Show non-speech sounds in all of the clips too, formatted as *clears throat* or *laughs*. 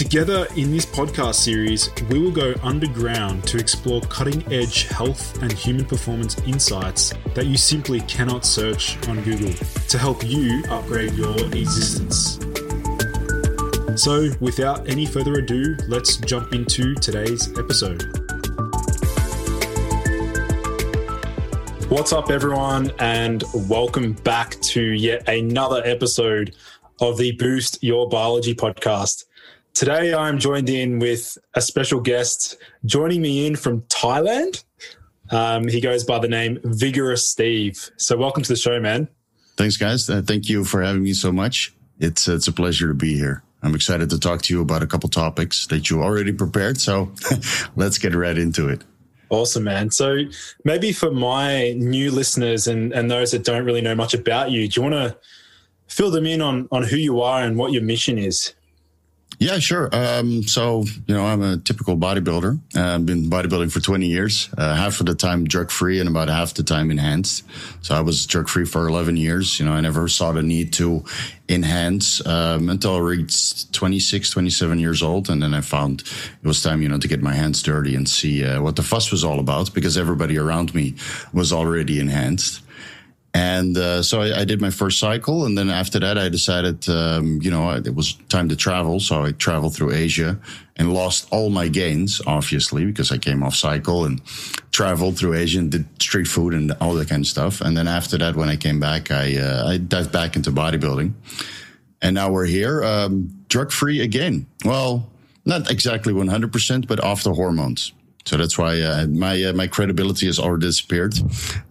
Together in this podcast series, we will go underground to explore cutting edge health and human performance insights that you simply cannot search on Google to help you upgrade your existence. So, without any further ado, let's jump into today's episode. What's up, everyone, and welcome back to yet another episode of the Boost Your Biology podcast. Today, I'm joined in with a special guest joining me in from Thailand. Um, he goes by the name Vigorous Steve. So, welcome to the show, man. Thanks, guys. Uh, thank you for having me so much. It's it's a pleasure to be here. I'm excited to talk to you about a couple topics that you already prepared. So, *laughs* let's get right into it. Awesome, man. So, maybe for my new listeners and, and those that don't really know much about you, do you want to fill them in on, on who you are and what your mission is? Yeah, sure. Um, so, you know, I'm a typical bodybuilder. Uh, I've been bodybuilding for 20 years, uh, half of the time drug free and about half the time enhanced. So I was drug free for 11 years. You know, I never saw the need to enhance um, until I reached 26, 27 years old. And then I found it was time, you know, to get my hands dirty and see uh, what the fuss was all about because everybody around me was already enhanced. And uh, so I, I, did my first cycle, and then after that, I decided, um, you know, it was time to travel. So I traveled through Asia and lost all my gains, obviously, because I came off cycle and traveled through Asia and did street food and all that kind of stuff. And then after that, when I came back, I uh, I dived back into bodybuilding, and now we're here, um, drug free again. Well, not exactly 100%, but off the hormones. So that's why uh, my uh, my credibility has already disappeared,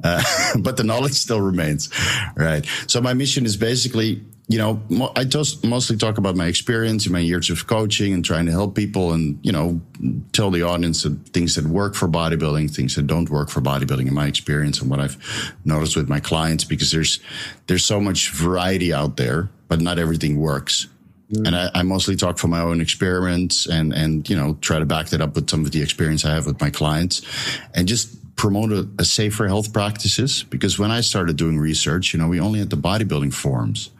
uh, *laughs* but the knowledge still remains, right? So my mission is basically, you know, mo- I just mostly talk about my experience and my years of coaching and trying to help people, and you know, tell the audience the things that work for bodybuilding, things that don't work for bodybuilding, in my experience and what I've noticed with my clients, because there's there's so much variety out there, but not everything works. Mm. And I, I, mostly talk from my own experiments and, and, you know, try to back that up with some of the experience I have with my clients and just promote a, a safer health practices. Because when I started doing research, you know, we only had the bodybuilding forums. *laughs*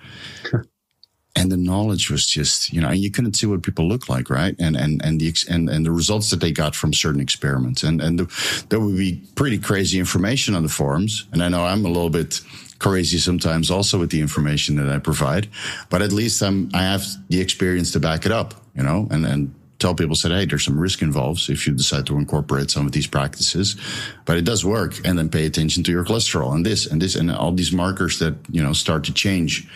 and the knowledge was just you know and you couldn't see what people look like right and and and the and, and the results that they got from certain experiments and and the, there would be pretty crazy information on the forums and i know i'm a little bit crazy sometimes also with the information that I provide, but at least I'm, I have the experience to back it up, you know, and, and tell people said, Hey, there's some risk involved if you decide to incorporate some of these practices, but it does work. And then pay attention to your cholesterol and this and this and all these markers that, you know, start to change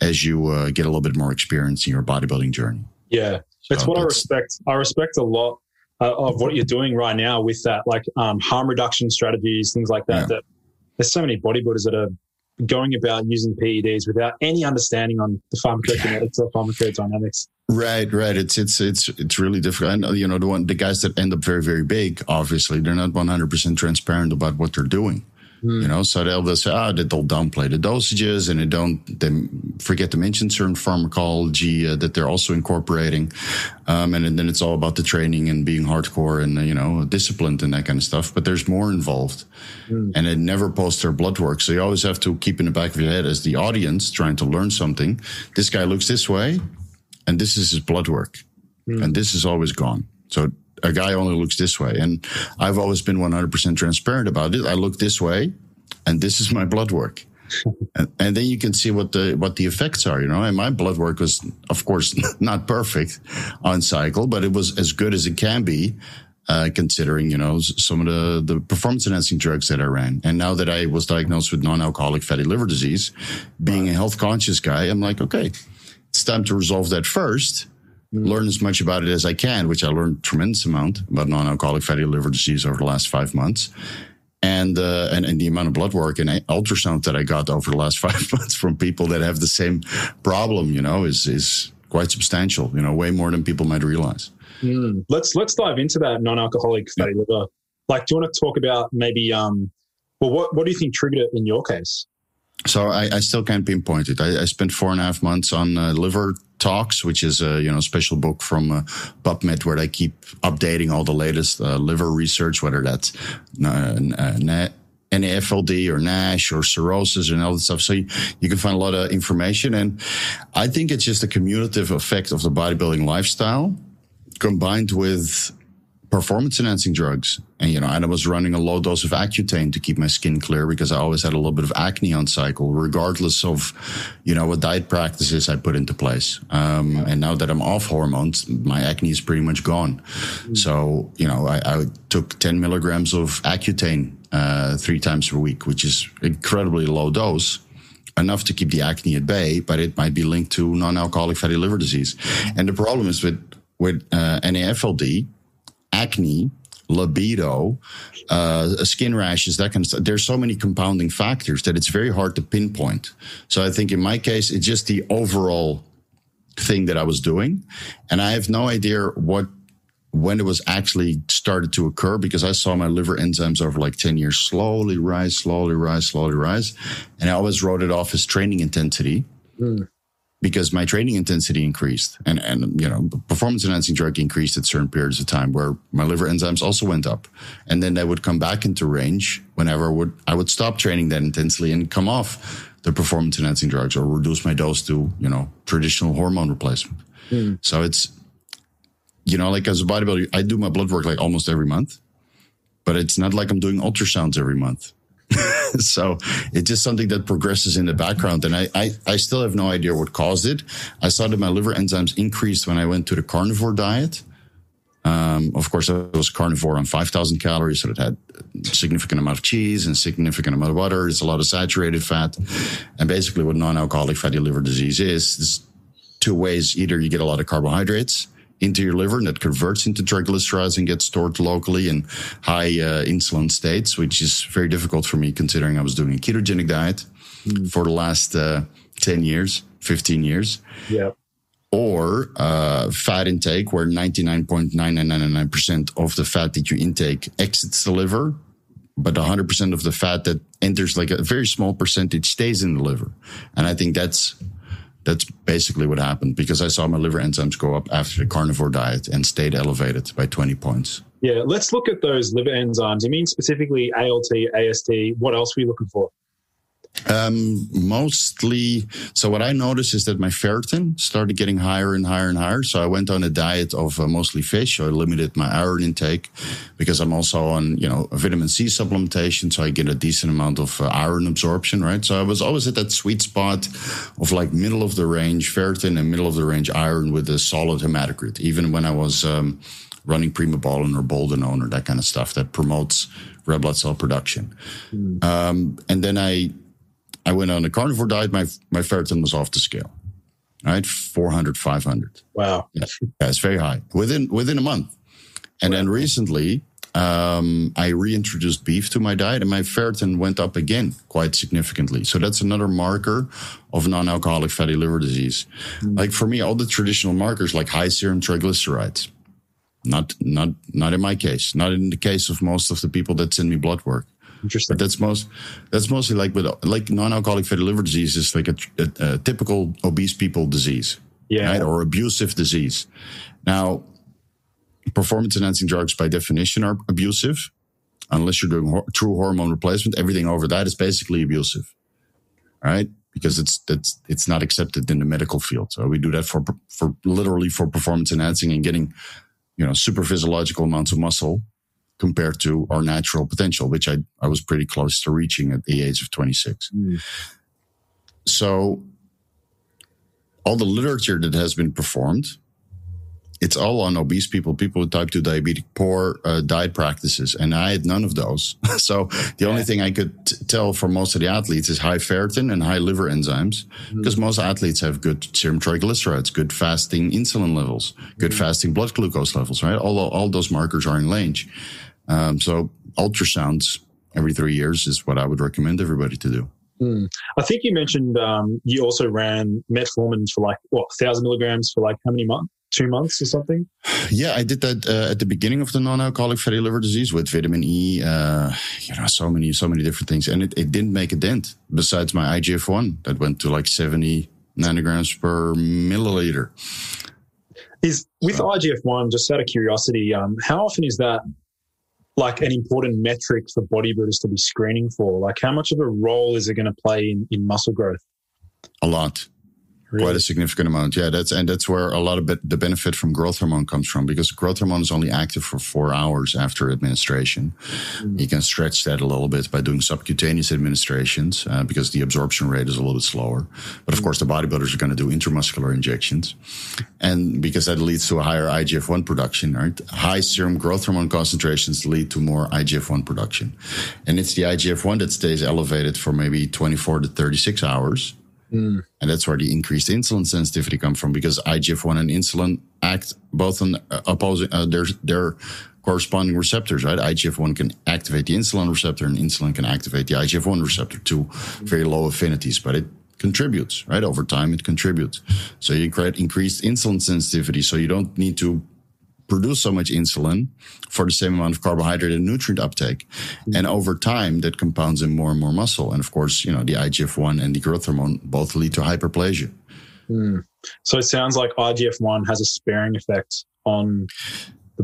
as you uh, get a little bit more experience in your bodybuilding journey. Yeah. That's so what that's, I respect. I respect a lot uh, of what you're doing right now with that, like um, harm reduction strategies, things like that, yeah. that there's so many bodybuilders that are going about using PEDs without any understanding on the pharmacokinetics or pharmacodynamics. Right, right. It's it's it's it's really difficult. And you know, the one the guys that end up very very big, obviously, they're not one hundred percent transparent about what they're doing. Mm. You know, so they'll, they'll say, oh, they'll downplay the dosages and they don't, they forget to mention certain pharmacology uh, that they're also incorporating. Um, and, and, then it's all about the training and being hardcore and, uh, you know, disciplined and that kind of stuff. But there's more involved. Mm. And they never post their blood work. So you always have to keep in the back of your head as the audience trying to learn something. This guy looks this way and this is his blood work. Mm. And this is always gone. So a guy only looks this way. And I've always been 100% transparent about it. I look this way and this is my blood work. *laughs* and, and, then you can see what the what the effects are, you know. And my blood work was, of course, *laughs* not perfect on cycle, but it was as good as it can be, uh, considering you know some of the the performance enhancing drugs that I ran. And now that I was diagnosed with non-alcoholic fatty liver disease, being a health conscious guy, I'm like, okay, it's time to resolve that first. Learn as much about it as I can, which I learned tremendous amount about non-alcoholic fatty liver disease over the last five months. And, uh, and, and the amount of blood work and ultrasound that I got over the last *laughs* five months from people that have the same problem, you know, is, is quite substantial, you know, way more than people might realize. Mm. Let's let's dive into that non-alcoholic fatty yeah. liver. Like, do you want to talk about maybe? Um, well, what what do you think triggered it in your case? So I, I still can't pinpoint it. I, I, spent four and a half months on uh, liver talks, which is a you know special book from uh, PubMed where they keep updating all the latest uh, liver research, whether that's uh, uh NAFLD or NASH or cirrhosis and all that stuff. So you, you, can find a lot of information. And I think it's just a cumulative effect of the bodybuilding lifestyle combined with performance enhancing drugs. And, you know, and I was running a low dose of Accutane to keep my skin clear because I always had a little bit of acne on cycle, regardless of, you know, what diet practices I put into place. Um, and now that I'm off hormones, my acne is pretty much gone. Mm. So, you know, I, I, took 10 milligrams of Accutane, uh, three times per week, which is incredibly low dose enough to keep the acne at bay, but it might be linked to non-alcoholic fatty liver disease. And the problem is with with uh, NAFLD, acne, libido, uh, skin rashes, that kind of stuff. There's so many compounding factors that it's very hard to pinpoint. So I think in my case, it's just the overall thing that I was doing. And I have no idea what, when it was actually started to occur because I saw my liver enzymes over like 10 years slowly rise, slowly rise, slowly rise. And I always wrote it off as training intensity. Mm because my training intensity increased and, and, you know, performance enhancing drug increased at certain periods of time where my liver enzymes also went up. And then they would come back into range whenever I would, I would stop training that intensely and come off the performance enhancing drugs or reduce my dose to, you know, traditional hormone replacement. Mm. So it's, you know, like as a bodybuilder, I do my blood work like almost every month, but it's not like I'm doing ultrasounds every month. *laughs* so it's just something that progresses in the background. And I, I, I, still have no idea what caused it. I saw that my liver enzymes increased when I went to the carnivore diet. Um, of course, I was carnivore on 5,000 calories, so it had significant amount of cheese and significant amount of butter. It's a lot of saturated fat. And basically what non-alcoholic fatty liver disease is, is two ways. Either you get a lot of carbohydrates into your liver and that converts into triglycerides and gets stored locally in high uh, insulin states, which is very difficult for me considering I was doing a ketogenic diet mm. for the last uh, 10 years, 15 years. Yeah. Or uh, fat intake, where 99.9999% of the fat that you intake exits the liver, but 100% of the fat that enters, like a very small percentage, stays in the liver. And I think that's that's basically what happened because I saw my liver enzymes go up after the carnivore diet and stayed elevated by 20 points. Yeah, let's look at those liver enzymes. You mean specifically ALT, AST? What else were you looking for? Um, mostly. So what I noticed is that my ferritin started getting higher and higher and higher. So I went on a diet of uh, mostly fish. So I limited my iron intake because I'm also on, you know, vitamin C supplementation. So I get a decent amount of uh, iron absorption, right? So I was always at that sweet spot of like middle of the range ferritin and middle of the range iron with a solid hematocrit. Even when I was, um, running primobolan or boldenone or that kind of stuff that promotes red blood cell production. Mm. Um, and then I I went on a carnivore diet. My my ferritin was off the scale, right? 400, 500. Wow. Yeah, yeah it's very high within within a month. And wow. then recently, um, I reintroduced beef to my diet and my ferritin went up again quite significantly. So that's another marker of non-alcoholic fatty liver disease. Mm. Like for me, all the traditional markers like high serum triglycerides, not, not, not in my case, not in the case of most of the people that send me blood work. Interesting. But that's most that's mostly like with like non-alcoholic fatty liver disease is like a, a, a typical obese people disease, yeah, right? or abusive disease. Now, performance enhancing drugs by definition are abusive, unless you're doing ho- true hormone replacement. Everything over that is basically abusive, right? Because it's that's it's not accepted in the medical field. So we do that for for literally for performance enhancing and getting you know super physiological amounts of muscle compared to our natural potential, which I, I was pretty close to reaching at the age of 26. Mm. So, all the literature that has been performed, it's all on obese people, people with type 2 diabetic, poor uh, diet practices. And I had none of those. *laughs* so, the yeah. only thing I could t- tell for most of the athletes is high ferritin and high liver enzymes, because mm. most athletes have good serum triglycerides, good fasting insulin levels, good mm. fasting blood glucose levels, right? All, all those markers are in range. Um, so ultrasounds every three years is what I would recommend everybody to do. Mm. I think you mentioned um, you also ran metformin for like what thousand milligrams for like how many months? two months or something? Yeah, I did that uh, at the beginning of the non-alcoholic fatty liver disease with vitamin E. Uh, you know, so many, so many different things, and it, it didn't make a dent. Besides my IGF one, that went to like seventy nanograms per milliliter. Is with so. IGF one, just out of curiosity, um, how often is that like an important metric for bodybuilders to be screening for? Like, how much of a role is it going to play in, in muscle growth? A lot. Really? Quite a significant amount, yeah. That's and that's where a lot of the benefit from growth hormone comes from because growth hormone is only active for four hours after administration. Mm. You can stretch that a little bit by doing subcutaneous administrations uh, because the absorption rate is a little bit slower. But of mm. course, the bodybuilders are going to do intramuscular injections, and because that leads to a higher IGF one production. Right, high serum growth hormone concentrations lead to more IGF one production, and it's the IGF one that stays elevated for maybe twenty four to thirty six hours Mm. And that's where the increased insulin sensitivity comes from because IGF-1 and insulin act both on uh, opposing uh, their their corresponding receptors, right? IGF-1 can activate the insulin receptor and insulin can activate the IGF-1 receptor to very low affinities, but it contributes, right? Over time, it contributes. So you create increased insulin sensitivity. So you don't need to produce so much insulin for the same amount of carbohydrate and nutrient uptake. Mm-hmm. And over time, that compounds in more and more muscle. And of course, you know, the IGF 1 and the growth hormone both lead to hyperplasia. Mm. So it sounds like IGF 1 has a sparing effect on.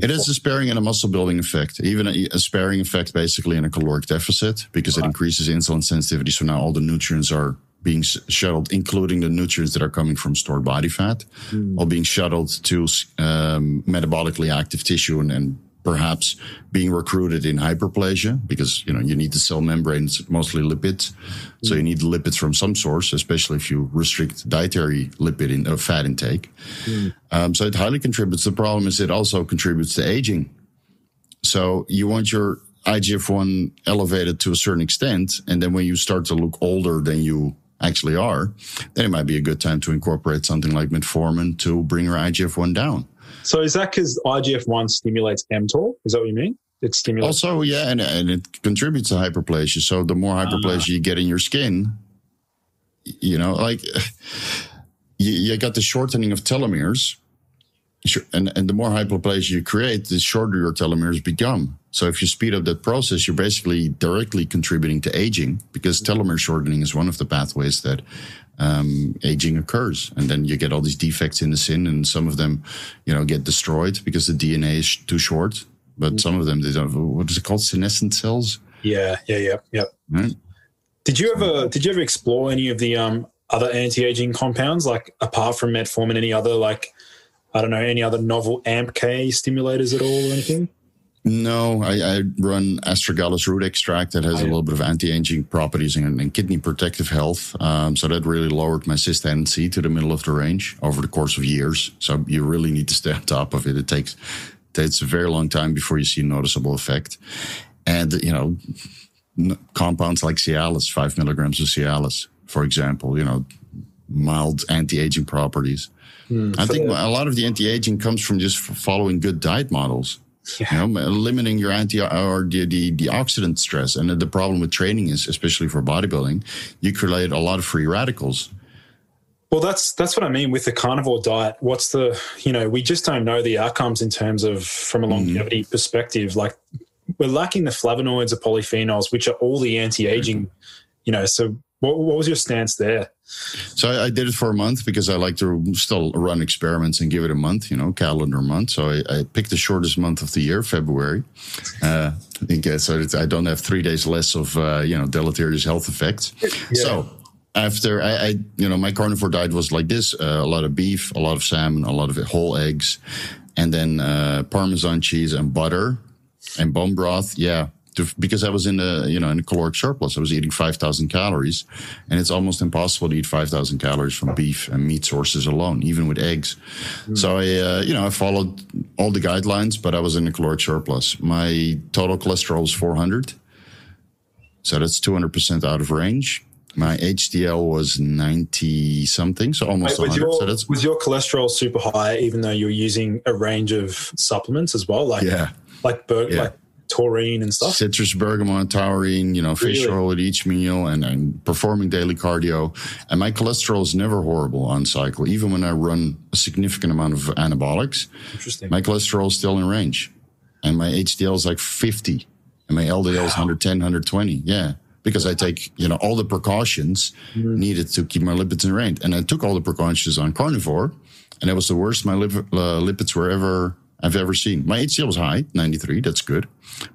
It is a sparing and a muscle building effect, even a, a, sparing effect basically in a caloric deficit because it increases insulin sensitivity. So now all the nutrients are being shuttled, including the nutrients that are coming from stored body fat, mm. all being shuttled to um, metabolically active tissue and, and, perhaps being recruited in hyperplasia because you know you need the cell membranes mostly lipids, so you need lipids from some source, especially if you restrict dietary lipid in, uh, fat intake. Mm. Um, so it highly contributes. The problem is it also contributes to aging. So you want your IGF 1 elevated to a certain extent. And then when you start to look older than you actually are, then it might be a good time to incorporate something like metformin to bring your IGF 1 down. So is that because IGF 1 stimulates mTOR? Is that what you mean? It stimulates. Also, yeah, and, and it contributes to hyperplasia. So the more hyperplasia uh, you get in your skin, you know, like *sighs* you, you got the shortening of telomeres. And, and the more hyperplasia you create, the shorter your telomeres become. So if you speed up that process, you're basically directly contributing to aging because telomere shortening is one of the pathways that um, aging occurs. And then you get all these defects in the skin and some of them, you know, get destroyed because the DNA is too short. But mm-hmm. some of them, they don't, what is it called? Senescent cells? Yeah, yeah, yeah, yeah. Right? Did you ever, did you ever explore any of the, um, other anti-aging compounds, like apart from metformin, any other like, I don't know, any other novel AMPK stimulators at all or anything? No, I, I, run astragalus root extract that has yeah. a little bit of anti-aging properties and, and kidney protective health. Um, so that really lowered my cystatin to the middle of the range over the course of years. So you really need to stay on top of it. It takes takes a very long time before you see a noticeable effect. And you know, compounds like Cialis, five milligrams of Cialis, for example, you know, mild anti-aging properties. Mm, I think a lot of the anti-aging comes from just following good diet models. Yeah. You know, limiting your anti or the, the, the oxidant stress. And the problem with training is, especially for bodybuilding, you create a lot of free radicals. Well, that's that's what I mean with the carnivore diet. What's the you know we just don't know the outcomes in terms of from a mm-hmm. longevity mm-hmm. perspective. Like we're lacking the flavonoids or polyphenols, which are all the anti-aging. Mm-hmm. You know, so what, what was your stance there? So I, I, did it for a month because I like to still run experiments and give it a month, you know, calendar month. So I, I picked the shortest month of the year, February. Uh, I think uh, so I don't have three days less of uh, you know deleterious health effects. Yeah. So after I, I, you know, my carnivore diet was like this: uh, a lot of beef, a lot of salmon, a lot of whole eggs, and then uh, Parmesan cheese and butter and bone broth. Yeah, to, because I was in a you know in a caloric surplus. I was eating five thousand calories, and it's almost impossible to eat five thousand calories from beef and meat sources alone, even with eggs. Mm. So I uh, you know I followed all the guidelines, but I was in a caloric surplus. My total cholesterol was four hundred, so that's two hundred percent out of range. My HDL was 90 something, so almost Wait, was Your, so was your cholesterol super high, even though you're using a range of supplements as well? Like, yeah. Like, yeah. like taurine and stuff. Citrus, bergamot, taurine, you know, fish Really? oil at each meal, and, and performing daily cardio. And my cholesterol is never horrible on cycle, even when I run a significant amount of anabolics. Interesting. My cholesterol is still in range, and my HDL is like 50, and my LDL is 110, 120. Yeah, because I take you know all the precautions needed to keep my lipids in range, and I took all the precautions on carnivore, and that was the worst my liv- uh, lipids were ever I've ever seen. My HDL was high, 93, that's good,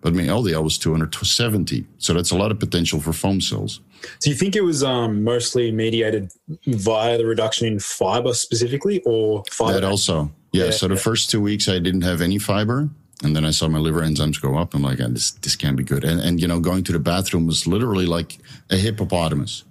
but my LDL was 270, so that's a lot of potential for foam cells. Do you think it was um, mostly mediated via the reduction in fiber specifically, or fiber? That also, yeah. Yeah, so the yeah. first two weeks I didn't have any fiber, and then I saw my liver enzymes go up. I'm like, ah, this this can't be good. And and you know, going to the bathroom was literally like a hippopotamus.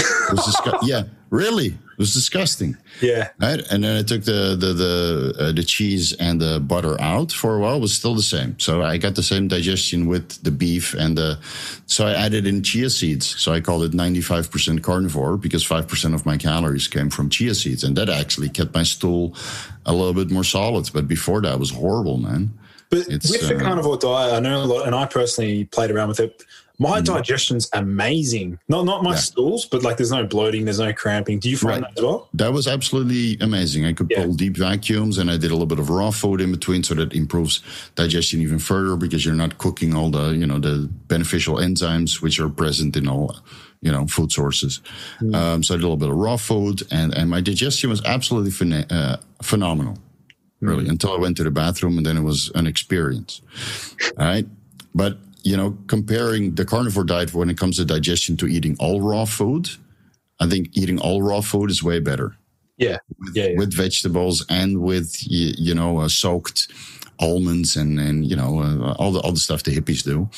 It was disgu- *laughs* yeah, really, it was disgusting. yeah, Right, and then I took the the the uh, the cheese and the butter out for a while. It was still the same, so I got the same digestion with the beef and the. So I added in chia seeds. So I called it ninety five percent carnivore because five percent of my calories came from chia seeds, and that actually kept my stool a little bit more solid. But before that, was horrible, man. but It's, with the uh, carnivore diet, I know a lot, and I personally played around with it. My digestion's amazing. Not not my Mm. Yeah. stools, but like there's no bloating, there's no cramping. Do you find Right. that as well? That was absolutely amazing. I could Yeah. pull deep vacuums and I did a little bit of raw food in between so that improves digestion even further because you're not cooking all the, you know, the beneficial enzymes which are present in all, you know, food sources. Um, so I did a little bit of raw food and, and my digestion was absolutely phena- uh, phenomenal, really, until I went to the bathroom and then it was an experience. All right. But, you know, comparing the carnivore diet when it comes to digestion to eating all raw food, I think eating all raw food is way better Yeah, yeah, yeah. with vegetables and with y- you know uh, soaked almonds and and you know uh, all the all the stuff the hippies do.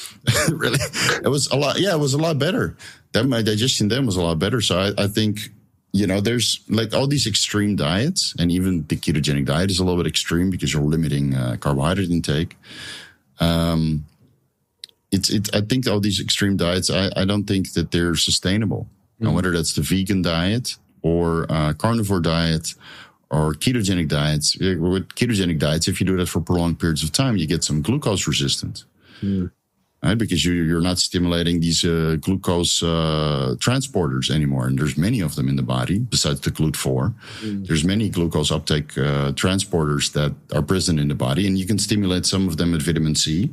*laughs* really, it was a lot. Yeah, it was a lot better. That my digestion then was a lot better. So I, I think you know there's like all these extreme diets, and even the ketogenic diet is a little bit extreme because you're limiting uh, carbohydrate intake. Um, it's it. I think all these extreme diets, I, I don't think that they're sustainable. Now, whether that's the vegan diet or uh, carnivore diet or ketogenic diets. eh, With ketogenic diets, if you do that for prolonged periods of time, you get some glucose resistance. Right, because you, you're not stimulating these uh, glucose uh, transporters anymore, and there's many of them in the body besides the GLUT4. There's many glucose uptake uh, transporters that are present in the body, and you can stimulate some of them with vitamin C,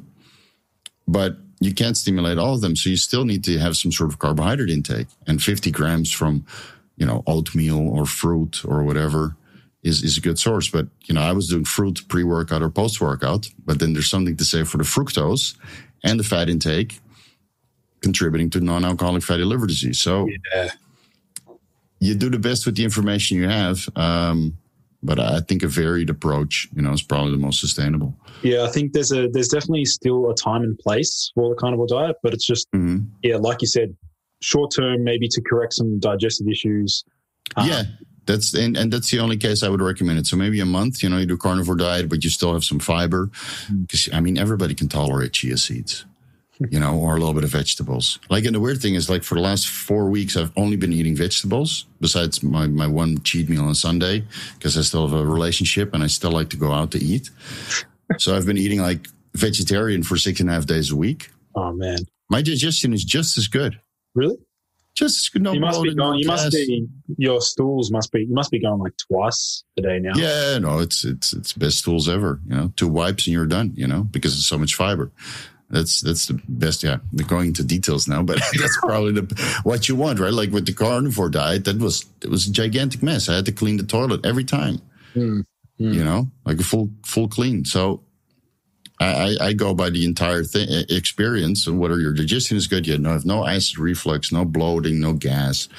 but you can't stimulate all of them. So you still need to have some sort of carbohydrate intake, and 50 grams from, you know, oatmeal or fruit or whatever is, is a good source. But, you know, I was doing fruit pre workout or post workout, but then there's something to say for the fructose and the fat intake contributing to non alcoholic fatty liver disease. So yeah. you do the best with the information you have. Um, but I think a varied approach, you know, is probably the most sustainable. Yeah, I think there's a there's definitely still a time and place for the carnivore diet, but it's just Mhm. yeah, like you said, short term maybe to correct some digestive issues. Um, yeah. That's and, and that's the only case I would recommend it. So maybe a month, you know, you do carnivore diet, but you still have some fiber. Because I mean, everybody can tolerate chia seeds, you know, or a little bit of vegetables. Like, and the weird thing is, like, for the last four weeks, I've only been eating vegetables besides my my one cheat meal on Sunday because I still have a relationship and I still like to go out to eat. *laughs* so I've been eating like vegetarian for six and a half days a week. Oh man, My digestion is just as good. really? Just as good. No you must be going. You must be. Your stools must be. You must be going like twice a day now. Yeah, no, it's it's it's best stools ever. You know, two wipes and you're done. You know, because it's so much fiber. That's that's the best. Yeah, we're going into details now, but *laughs* that's probably the what you want, right? Like with the carnivore diet, that was it was a gigantic mess. I had to clean the toilet every time. Mm, mm. You know, like a full full clean. So. I, I I go by the entire thing experience and whether your digestion is good, you know, have no acid reflux, no bloating, no gas,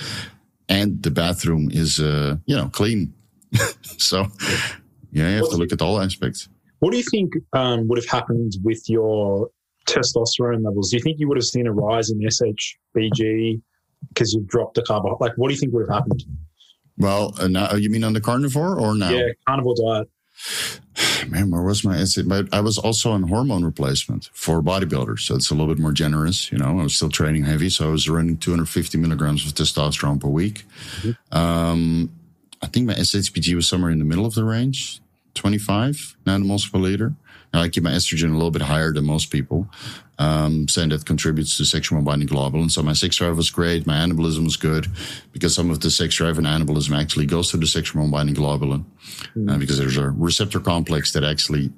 and the bathroom is uh you know clean. *laughs* so yeah, you have to look at all aspects. What do you think um, would have happened with your testosterone levels? Do you think you would have seen a rise in SHBG because you've dropped the carb? Like, what do you think would have happened? Well, uh, now you mean on the carnivore or now? Yeah, carnivore diet. *sighs* Man, where was my acid? But I was also on hormone replacement for bodybuilders, so it's a little bit more generous. You know, I was still training heavy, so I was running 250 milligrams of testosterone per week. Um, I think my SHBG was somewhere in the middle of the range, 25 nanomoles per liter. I keep my estrogen a little bit higher than most people, um, saying that contributes to sexual binding globulin. So my sex drive was great. My anabolism was good because some of the sex drive and anabolism actually goes to the sexual binding globulin mm. uh, because there's a receptor complex that actually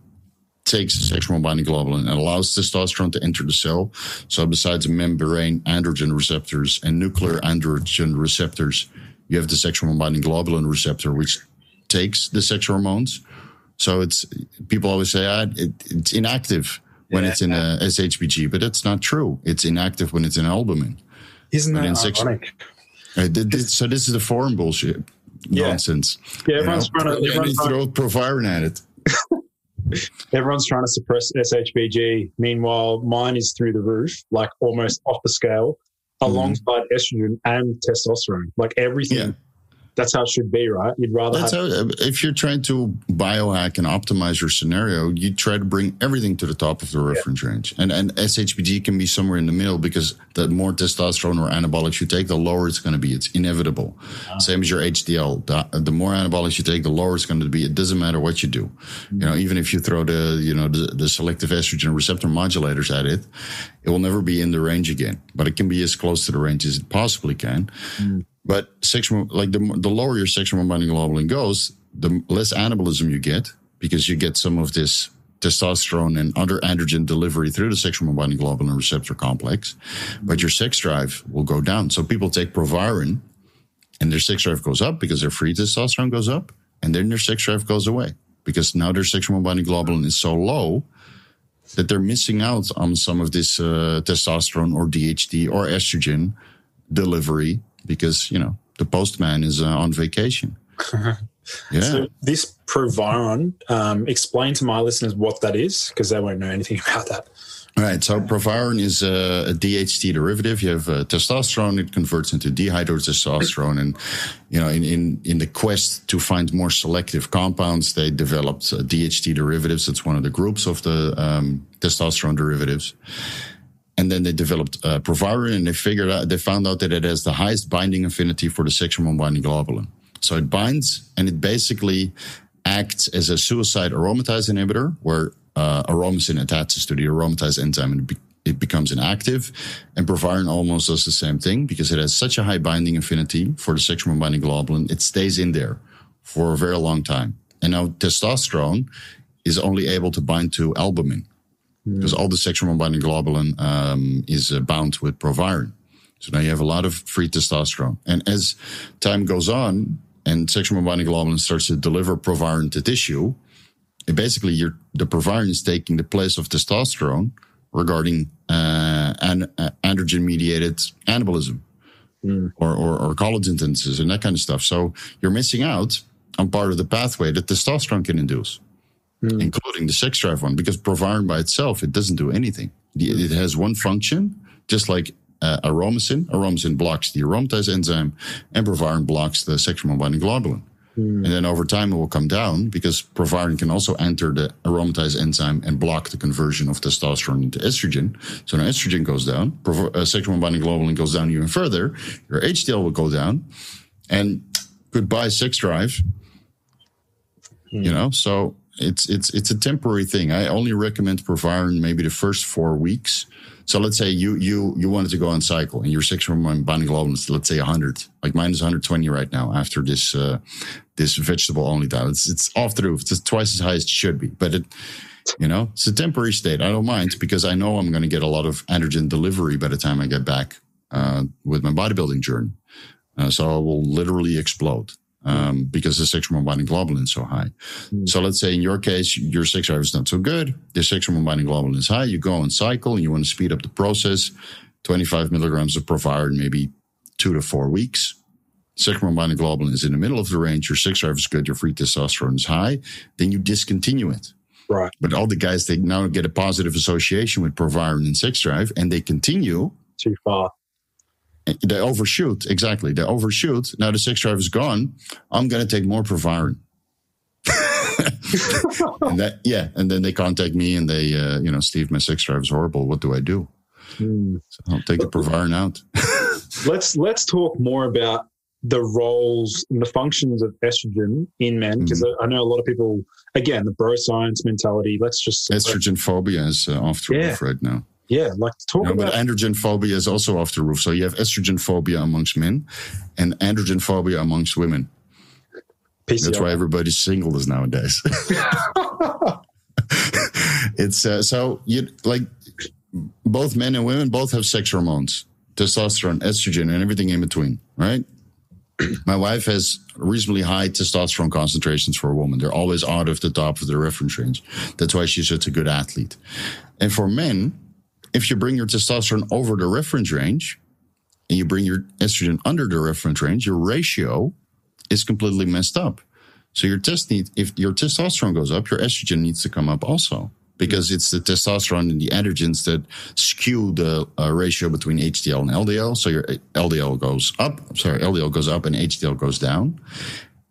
takes the sexual binding globulin and allows testosterone to enter the cell. So besides membrane androgen receptors and nuclear androgen receptors, you have the sexual binding globulin receptor, which takes the sex hormones. So it's people always say ah, it, it's inactive when yeah, it's in a SHBG, but that's not true. It's inactive when it's in albumin. Isn't that ironic? Uh, so this is the foreign bullshit yeah. nonsense. Yeah, everyone's you know? trying to everyone's throw proviron at it. *laughs* everyone's trying to suppress SHBG. Meanwhile, mine is through the roof, like almost off the scale, mm-hmm. alongside estrogen and testosterone. Like everything. That's how it should be, right? You'd rather. That's have- how. If you're trying to biohack and optimize your scenario, you try to bring everything to the top of the reference yeah. range, and and SHBG can be somewhere in the middle because the more testosterone or anabolics you take, the lower it's going to be. It's inevitable. Uh-huh. Same as your HDL. The, the, more anabolics you take, the lower it's going to be. It doesn't matter what you do. Mm-hmm. You know, even if you throw the you know the, the selective estrogen receptor modulators at it, it will never be in the range again. But it can be as close to the range as it possibly can. Mm. But like the, the lower your sexual binding globulin goes, the less anabolism you get because you get some of this testosterone and other androgen delivery through the sexual binding globulin receptor complex. But your sex drive will go down. So people take Proviron and their sex drive goes up because their free testosterone goes up and then their sex drive goes away because now their sexual binding globulin is so low that they're missing out on some of this uh, testosterone or DHT or estrogen delivery because you know the postman is uh, on vacation. *laughs* yeah. So this Proviron, um, explain to my listeners what that is because they won't know anything *laughs* about that. All right. So Proviron is a, a, DHT derivative. You have uh, testosterone; it converts into dehydrotestosterone, and you know, in, in in the quest to find more selective compounds, they developed uh, DHT derivatives. It's one of the groups of the um, testosterone derivatives. And then they developed uh, Proviron and they figured out, they found out that it has the highest binding affinity for the sexual binding globulin. So it binds and it basically acts as a suicide aromatase inhibitor where uh, aromasin attaches to the aromatase enzyme and it, be- it becomes inactive. And Proviron almost does the same thing because it has such a high binding affinity for the sexual binding globulin. It stays in there for a very long time. And now testosterone is only able to bind to albumin because all the sexual binding globulin um, is uh, bound with proviron. So now you have a lot of free testosterone. And as time goes on and sexual binding globulin starts to deliver proviron to tissue, it basically you're, the proviron is taking the place of testosterone regarding uh, an, uh, androgen mediated anabolism mm. or, or, or collagen synthesis and that kind of stuff. So you're missing out on part of the pathway that testosterone can induce mm. including the sex drive one, because Proviron by itself, it doesn't do anything. It has one function, just like uh, aromasin. Aromasin blocks the aromatase enzyme, and Proviron blocks the sex sexual binding globulin. Mm. And then over time, it will come down because Proviron can also enter the aromatase enzyme and block the conversion of testosterone into estrogen. So now estrogen goes down, uh, sexual binding globulin goes down even further, your HDL will go down, and goodbye sex drive. Mm. You know, so it's it's it's a temporary thing. I only recommend Proviron maybe the first four weeks. So let's say you you you wanted to go on cycle and your sexual binding globulin is let's say 100. Like mine is 120 right now after this uh, this vegetable only diet. It's it's off the roof. It's twice as high as it should be, but it you know it's a temporary state. I don't mind because I know I'm going to get a lot of androgen delivery by the time I get back uh, with my bodybuilding journey. Uh, so I will literally explode um, because the sexual binding globulin is so high. Mm. So let's say in your case, your sex drive is not so good. The sexual binding globulin is high. You go on cycle and you want to speed up the process. 25 milligrams of Proviron, maybe two to four weeks. Sexual binding globulin is in the middle of the range. Your sex drive is good. Your free testosterone is high. Then you discontinue it. Right. But all the guys, they now get a positive association with Proviron and sex drive and they continue too far they overshoot. Exactly. They overshoot. Now the sex drive is gone. I'm going to take more Proviron. *laughs* and that, yeah. And then they contact me and they, uh, you know, Steve, my sex drive is horrible. What do I do? Mm. So I'll take the Proviron out. *laughs* let's, let's talk more about the roles and the functions of estrogen in men? Because mm-hmm. I know a lot of people, again, the bro science mentality. Let's just estrogen phobia is uh, off the yeah. roof right now. Yeah, like talk no, about. But androgen phobia is also off the roof. So you have estrogen phobia amongst men, and androgen phobia amongst women. PCO. That's why everybody's single is nowadays. *laughs* it's uh, so you like both men and women both have sex hormones, testosterone, estrogen, and everything in between, right? *clears throat* My wife has reasonably high testosterone concentrations for a woman. They're always out of the top of the reference range. That's why she's such a good athlete. And for men, if you bring your testosterone over the reference range and you bring your estrogen under the reference range, your ratio is completely messed up. So your test need, if your testosterone goes up, your estrogen needs to come up also because it's the testosterone and the androgens that skew the uh, ratio between HDL and LDL. So your LDL goes up, sorry, LDL goes up and HDL goes down.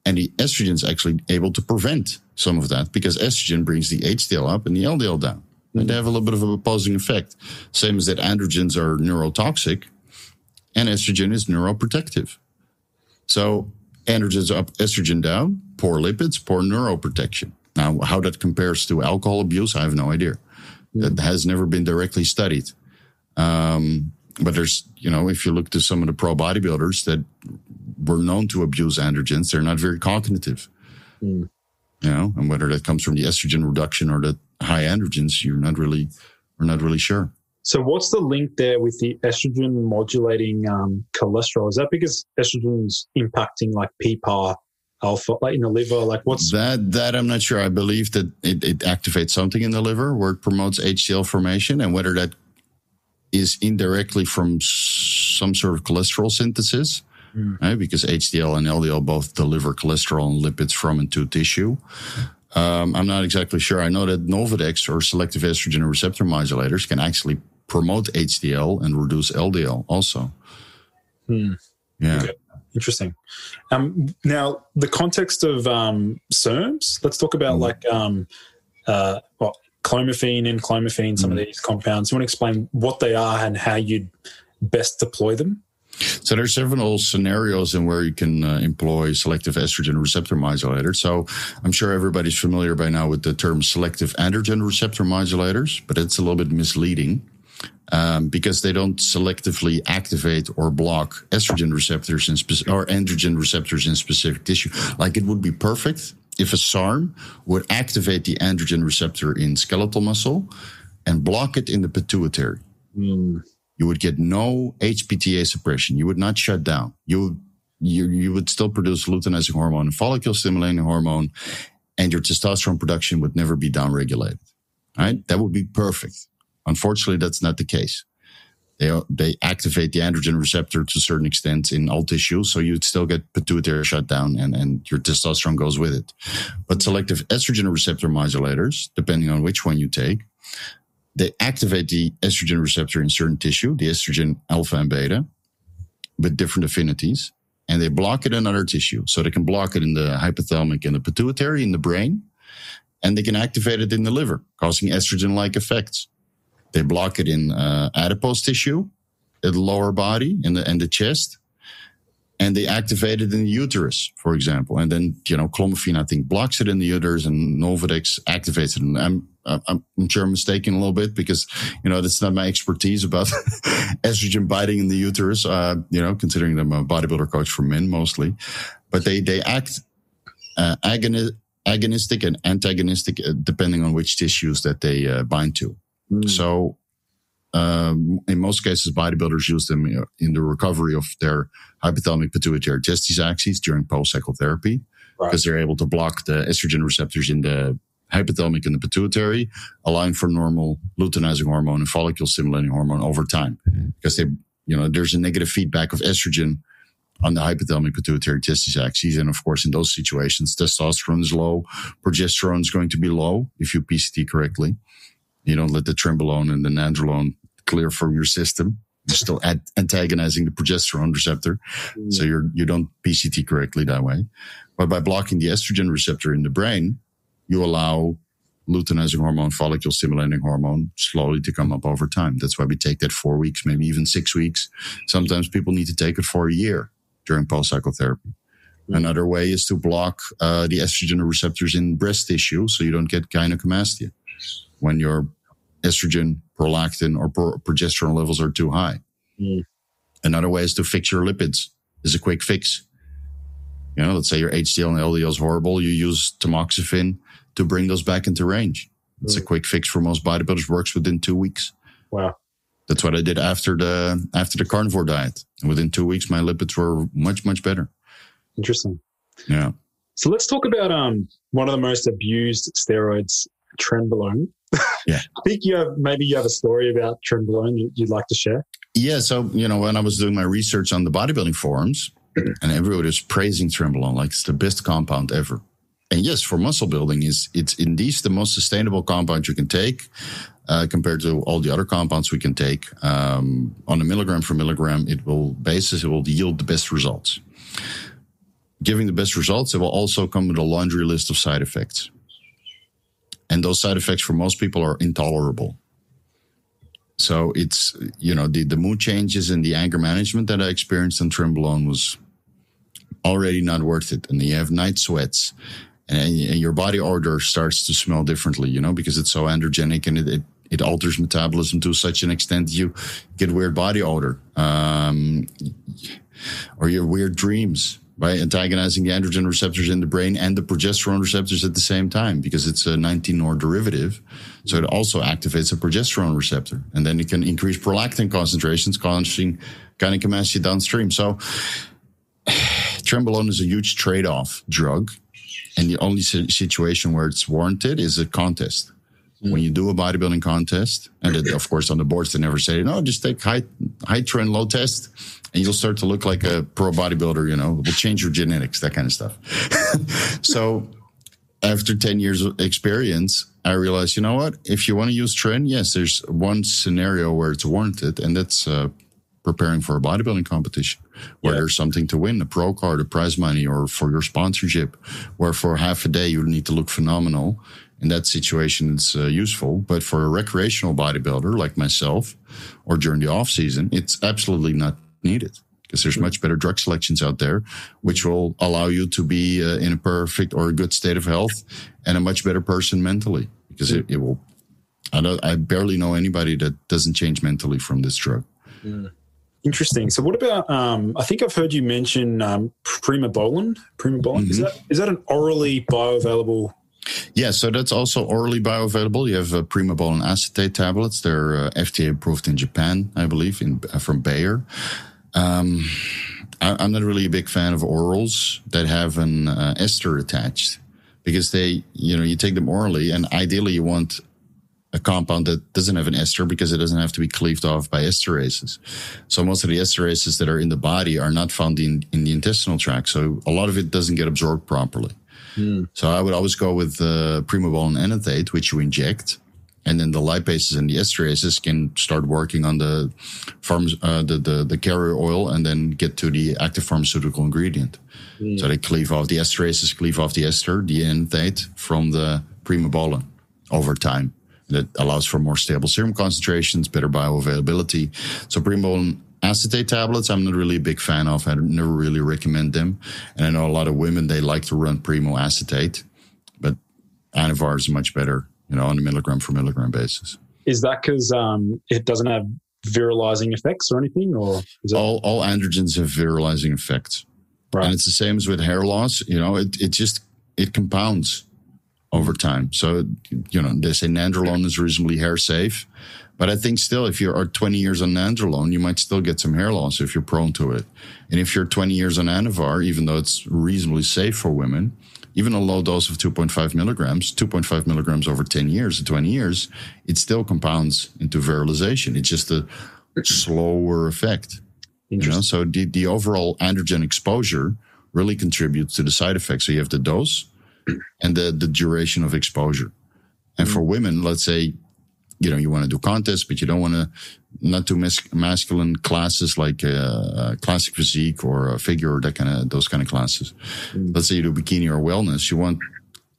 And the estrogen is actually able to prevent some of that because estrogen brings the HDL up and the LDL down. And they have a little bit of an opposing effect. Same as that androgens are neurotoxic and estrogen is neuroprotective. So androgens up, estrogen down, poor lipids, poor neuroprotection. Now, how that compares to alcohol abuse, I have no idea. That mm. has never been directly studied. Um, but there's, you know, if you look to some of the pro bodybuilders that were known to abuse androgens, they're not very cognitive. Mm. You know, and whether that comes from the estrogen reduction or the high androgens, you're not really, we're not really sure. So, what's the link there with the estrogen modulating um, cholesterol? Is that because estrogen's impacting like PPAR alpha, like in the liver? Like, what's that? That I'm not sure. I believe that it, it activates something in the liver where it promotes HDL formation, and whether that is indirectly from some sort of cholesterol synthesis, mm. right? Because HDL and LDL both deliver cholesterol and lipids from and to tissue. Um, I'm not exactly sure. I know that Nolvadex or selective estrogen receptor modulators can actually promote HDL and reduce LDL also. Hmm. Yeah. Okay. Interesting. Um, now, the context of um, SERMs, let's talk about mm. like um, uh, well, clomiphene and clomiphene, some mm. of hmm. these compounds. You want to explain what they are and how you'd best deploy them? So there's several scenarios in where you can uh, employ selective estrogen receptor modulators. So I'm sure everybody's familiar by now with the term selective androgen receptor modulators, but it's a little bit misleading. Um, because they don't selectively activate or block estrogen receptors in spe- or androgen receptors in specific tissue. Like it would be perfect if a SARM would activate the androgen receptor in skeletal muscle and block it in the pituitary. Mm you would get no HPTA suppression. You would not shut down. You would, you, you would still produce luteinizing hormone and follicle stimulating hormone, and your testosterone production would never be downregulated. Right? That would be perfect. Unfortunately, that's not the case. They, they activate the androgen receptor to a certain extent in all tissues, so you'd still get pituitary shutdown and, and your testosterone goes with it. But selective estrogen receptor modulators, depending on which one you take, they activate the estrogen receptor in certain tissue, the estrogen alpha and beta, with different affinities, and they block it in other tissue. So they can block it in the hypothalamic and the pituitary in the brain, and they can activate it in the liver, causing estrogen like effects. They block it in uh, adipose tissue, the lower body, in the, the chest, and they activate it in the uterus, for example. And then, you know, clomiphene, I think, blocks it in the uterus and Nolvadex activates it. And I'm, I'm, I'm sure I'm mistaken a little bit because, you know, that's not my expertise about *laughs* estrogen biting in the uterus, uh, you know, considering I'm a bodybuilder coach for men mostly. But they, they act uh, agoni- agonistic and antagonistic uh, depending on which tissues that they uh, bind to. Mm. So um, in most cases, bodybuilders use them in the recovery of their hypothalamic pituitary testes axis during post cycle therapy because right. they're able to block the estrogen receptors in the hypothalamic and the pituitary, allowing for normal luteinizing hormone and follicle stimulating hormone over time. Because they, you know, there's a negative feedback of estrogen on the hypothalamic pituitary testes axis. And of course, in those situations, testosterone is low, progesterone is going to be low if you PCT correctly. You don't let the trenbolone and the nandrolone clear from your system. You're *laughs* still ad- antagonizing the progesterone receptor. Mm. So you're, you don't PCT correctly that way. But by blocking the estrogen receptor in the brain, you allow luteinizing hormone, follicle stimulating hormone slowly to come up over time. That's why we take that four weeks, maybe even six weeks. Sometimes people need to take it for a year during post cycle therapy. Mm. Another way is to block uh, the estrogen receptors in breast tissue so you don't get gynecomastia when your estrogen, prolactin, or pro- progesterone levels are too high. Mm. Another way is to fix your lipids. Is a quick fix. You know, let's say your HDL and LDL is horrible. You use tamoxifen to bring those back into range. It's mm. a quick fix for most bodybuilders. Works within two weeks. Wow. That's what I did after the after the carnivore diet. And within two weeks, my lipids were much much better. Interesting. Yeah. So let's talk about um one of the most abused steroids, trenbolone. Yeah. *laughs* I think you have maybe you have a story about trenbolone you'd like to share. Yeah. So you know when I was doing my research on the bodybuilding forums, *clears throat* and everybody was praising trenbolone like it's the best compound ever. And yes, for muscle building, is it's indeed the most sustainable compound you can take uh, compared to all the other compounds we can take. Um, on a milligram for milligram, it will basis it will yield the best results. Giving the best results, it will also come with a laundry list of side effects, and those side effects for most people are intolerable. So it's you know the the mood changes and the anger management that I experienced on Trenbolone was already not worth it. And you have night sweats, and, your body odor starts to smell differently, you know, because it's so androgenic and it, it, it alters metabolism to such an extent you get weird body odor, um, or your weird dreams by antagonizing the androgen receptors in the brain and the progesterone receptors at the same time because it's a 19-nor derivative. So it also activates a progesterone receptor and then it can increase prolactin concentrations causing gynecomastia downstream. So *sighs* Trenbolone is a huge trade-off drug and the only situation where it's warranted is a contest. Mm. When you do a bodybuilding contest, and it, of course on the boards they never say, no, just take high high trend, low test, and you'll start to look like a pro bodybuilder. You know, we'll change your genetics, that kind of stuff. *laughs* so after 10 years of experience, I realized, you know what? If you want to use trend, yes, there's one scenario where it's warranted, and that's uh, preparing for a bodybuilding competition where yeah. there's something to win, a pro card, a prize money, or for your sponsorship, where for half a day you need to look phenomenal. In that situation, it's uh, useful. But for a recreational bodybuilder like myself, or during the off season, it's absolutely not needed because there's much better drug selections out there, which will allow you to be uh, in a perfect or a good state of health and a much better person mentally because it, it will. I, I barely know anybody that doesn't change mentally from this drug. Mm. Interesting. So, what about? Um, I think I've heard you mention um, Primobolan. Primobolan mm-hmm. is that is that an orally bioavailable? Yeah, so that's also orally bioavailable. You have uh, Primobolan acetate tablets. They're uh, FDA approved in Japan, I believe, in uh, from Bayer. Um, I, am not really a big fan of orals that have an uh, ester attached because they, you know, you take them orally, and ideally you want a compound that doesn't have an ester because it doesn't have to be cleaved off by esterases. So most of the esterases that are in the body are not found in, in the intestinal tract. So a lot of it doesn't get absorbed properly. Mm. So I would always go with uh, primobolan enanthate, which you inject. And then the lipases and the esterases can start working on the farms, uh, the, the, the carrier oil and then get to the active pharmaceutical ingredient. Mm. So they cleave off the esterases, cleave off the ester, the enanthate from the primobolan over time that allows for more stable serum concentrations, better bioavailability. So Primobolan acetate tablets, I'm not really a big fan of. I never really recommend them. And I know a lot of women, they like to run Primo acetate, but Anavar is much better, you know, on a milligram for milligram basis. Is that because um, it doesn't have virilizing effects or anything? Or is all, all androgens have virilizing effects. Right. And it's the same as with hair loss. You know, it, it just, it compounds over time. So, you know, they say nandrolone is reasonably hair safe. But I think still, if you are 20 years on nandrolone, you might still get some hair loss if you're prone to it. And if you're 20 years on Anavar, even though it's reasonably safe for women, even a low dose of 2.5 milligrams, 2.5 milligrams over 10 years or 20 years, it still compounds into virilization. It's just a slower effect. You know, so the, the overall androgen exposure really contributes to the side effects. So you have the dose, and the, the duration of exposure. And mm-hmm. for women, let's say, you know, you want to do contests, but you don't want to not do mas- masculine classes like uh, uh, classic physique or a figure or that kind of those kind of classes. Mm-hmm. Let's say you do bikini or wellness. You want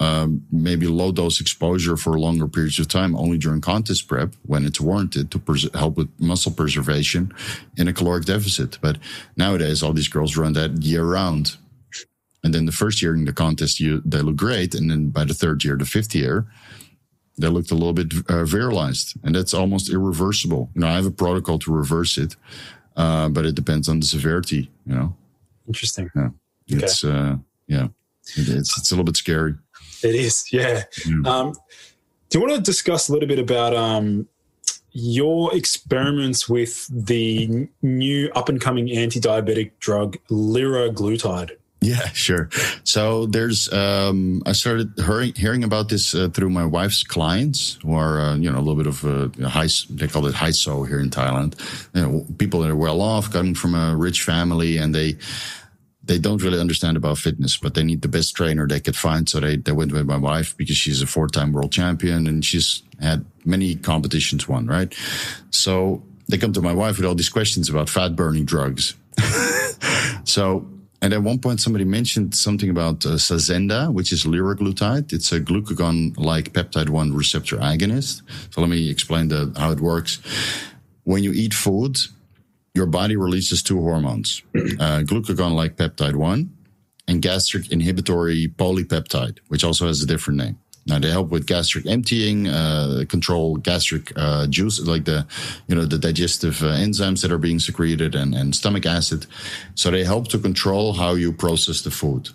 um, maybe low dose exposure for longer periods of time only during contest prep when it's warranted to pres- help with muscle preservation in a caloric deficit. But nowadays, all these girls run that year round. And then the first year in the contest, you, they look great. And then by the third year, the fifth year, they looked a little bit uh, virilized. And that's almost irreversible. You know, I have a protocol to reverse it, uh, but it depends on the severity, you know. Interesting. Yeah. Okay. It's, uh, yeah, it, it's, it's a little bit scary. It is, yeah. Mm. Um, do you want to discuss a little bit about um, your experiments with the new up and coming anti diabetic drug, liraglutide? Yeah, sure. So there's, um, I started hearing, hearing about this uh, through my wife's clients who are, uh, you know, a little bit of a high, they call it high so here in Thailand. You know, people that are well off, coming from a rich family, and they, they don't really understand about fitness, but they need the best trainer they could find. So they, they went with my wife because she's a four time world champion and she's had many competitions won, right? So they come to my wife with all these questions about fat burning drugs. *laughs* so, and at one point somebody mentioned something about uh, Saxenda, which is liraglutide. It's a glucagon-like peptide 1 receptor agonist. So let me explain the, how it works. When you eat food, your body releases two hormones, uh, glucagon like peptide 1 and gastric inhibitory polypeptide, which also has a different name. Now they help with gastric emptying, uh, control gastric uh, juice, like the, you know, the digestive uh, enzymes that are being secreted and, and stomach acid. So they help to control how you process the food.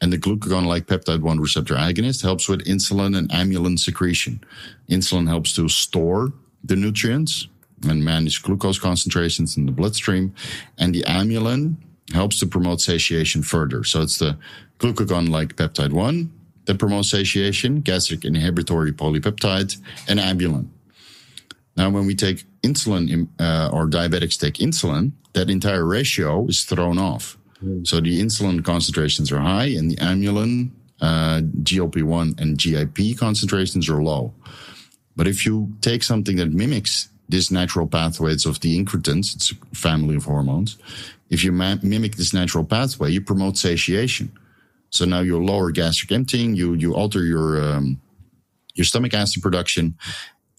And the glucagon-like peptide 1 receptor agonist helps with insulin and amylin secretion. Insulin helps to store the nutrients and manage glucose concentrations in the bloodstream. And the amylin helps to promote satiation further. So it's the glucagon like peptide 1 that promotes satiation, gastric inhibitory polypeptide, and amylin. Now, when we take insulin uh, or diabetics take insulin, that entire ratio is thrown off. Mm. So the insulin concentrations are high and the amylin, uh, GLP 1, and GIP concentrations are low. But if you take something that mimics this natural pathways of the incretins, it's a family of hormones. If you mimic this natural pathway, you promote satiation. So now you lower gastric emptying, you you alter your um, your stomach acid production,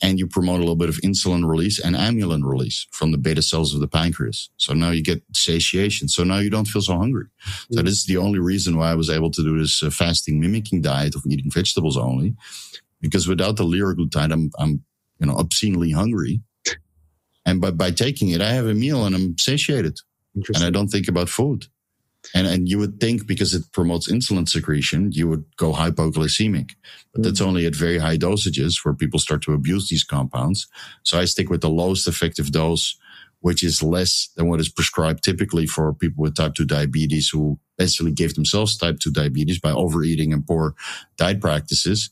and you promote a little bit of insulin release and amylin release from the beta cells of the pancreas. So now you get satiation. So now you don't feel so hungry. Mm-hmm. So this is the only reason why I was able to do this uh, fasting mimicking diet of eating vegetables only, because without the liraglutide, I'm I'm you know obscenely hungry and by, by taking it, I have a meal and I'm satiated and I don't think about food. And, and you would think because it promotes insulin secretion, you would go hypoglycemic, but mm. that's only at very high dosages where people start to abuse these compounds. So I stick with the lowest effective dose, which is less than what is prescribed typically for people with type 2 diabetes who basically gave themselves type 2 diabetes by overeating and poor diet practices,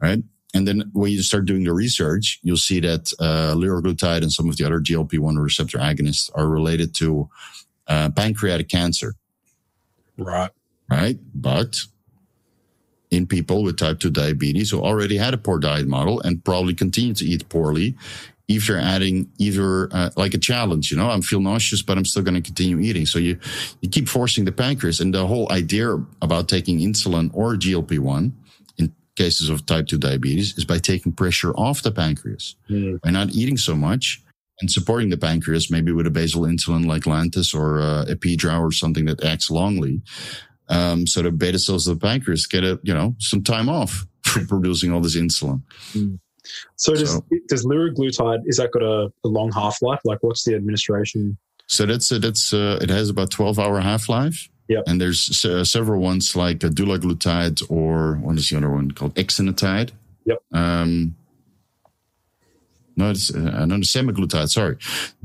right? And then when you start doing the research, you'll see that uh, liraglutide and some of the other GLP-1 receptor agonists are related to uh, pancreatic cancer. Right. Right. But in people with type 2 diabetes who already had a poor diet model and probably continue to eat poorly, if you're adding either uh, like a challenge, you know, I'm feel nauseous, but I'm still going to continue eating. So you, you keep forcing the pancreas. And the whole idea about taking insulin or GLP-1 in cases of type 2 diabetes is by taking pressure off the pancreas mm. by not eating so much and supporting the pancreas maybe with a basal insulin like lantus or uh, Apidra or something that acts longly um, so the beta cells of the pancreas get a you know some time off *laughs* from producing all this insulin mm. so does so, does liraglutide is that got a, a long half-life like what's the administration so that's uh, that's uh, it has about 12 hour half-life yeah. And there's uh, several ones like uh, dulaglutide or what is the other one called? Exenatide. Yep. Um, no, it's uh, no, semaglutide. Sorry,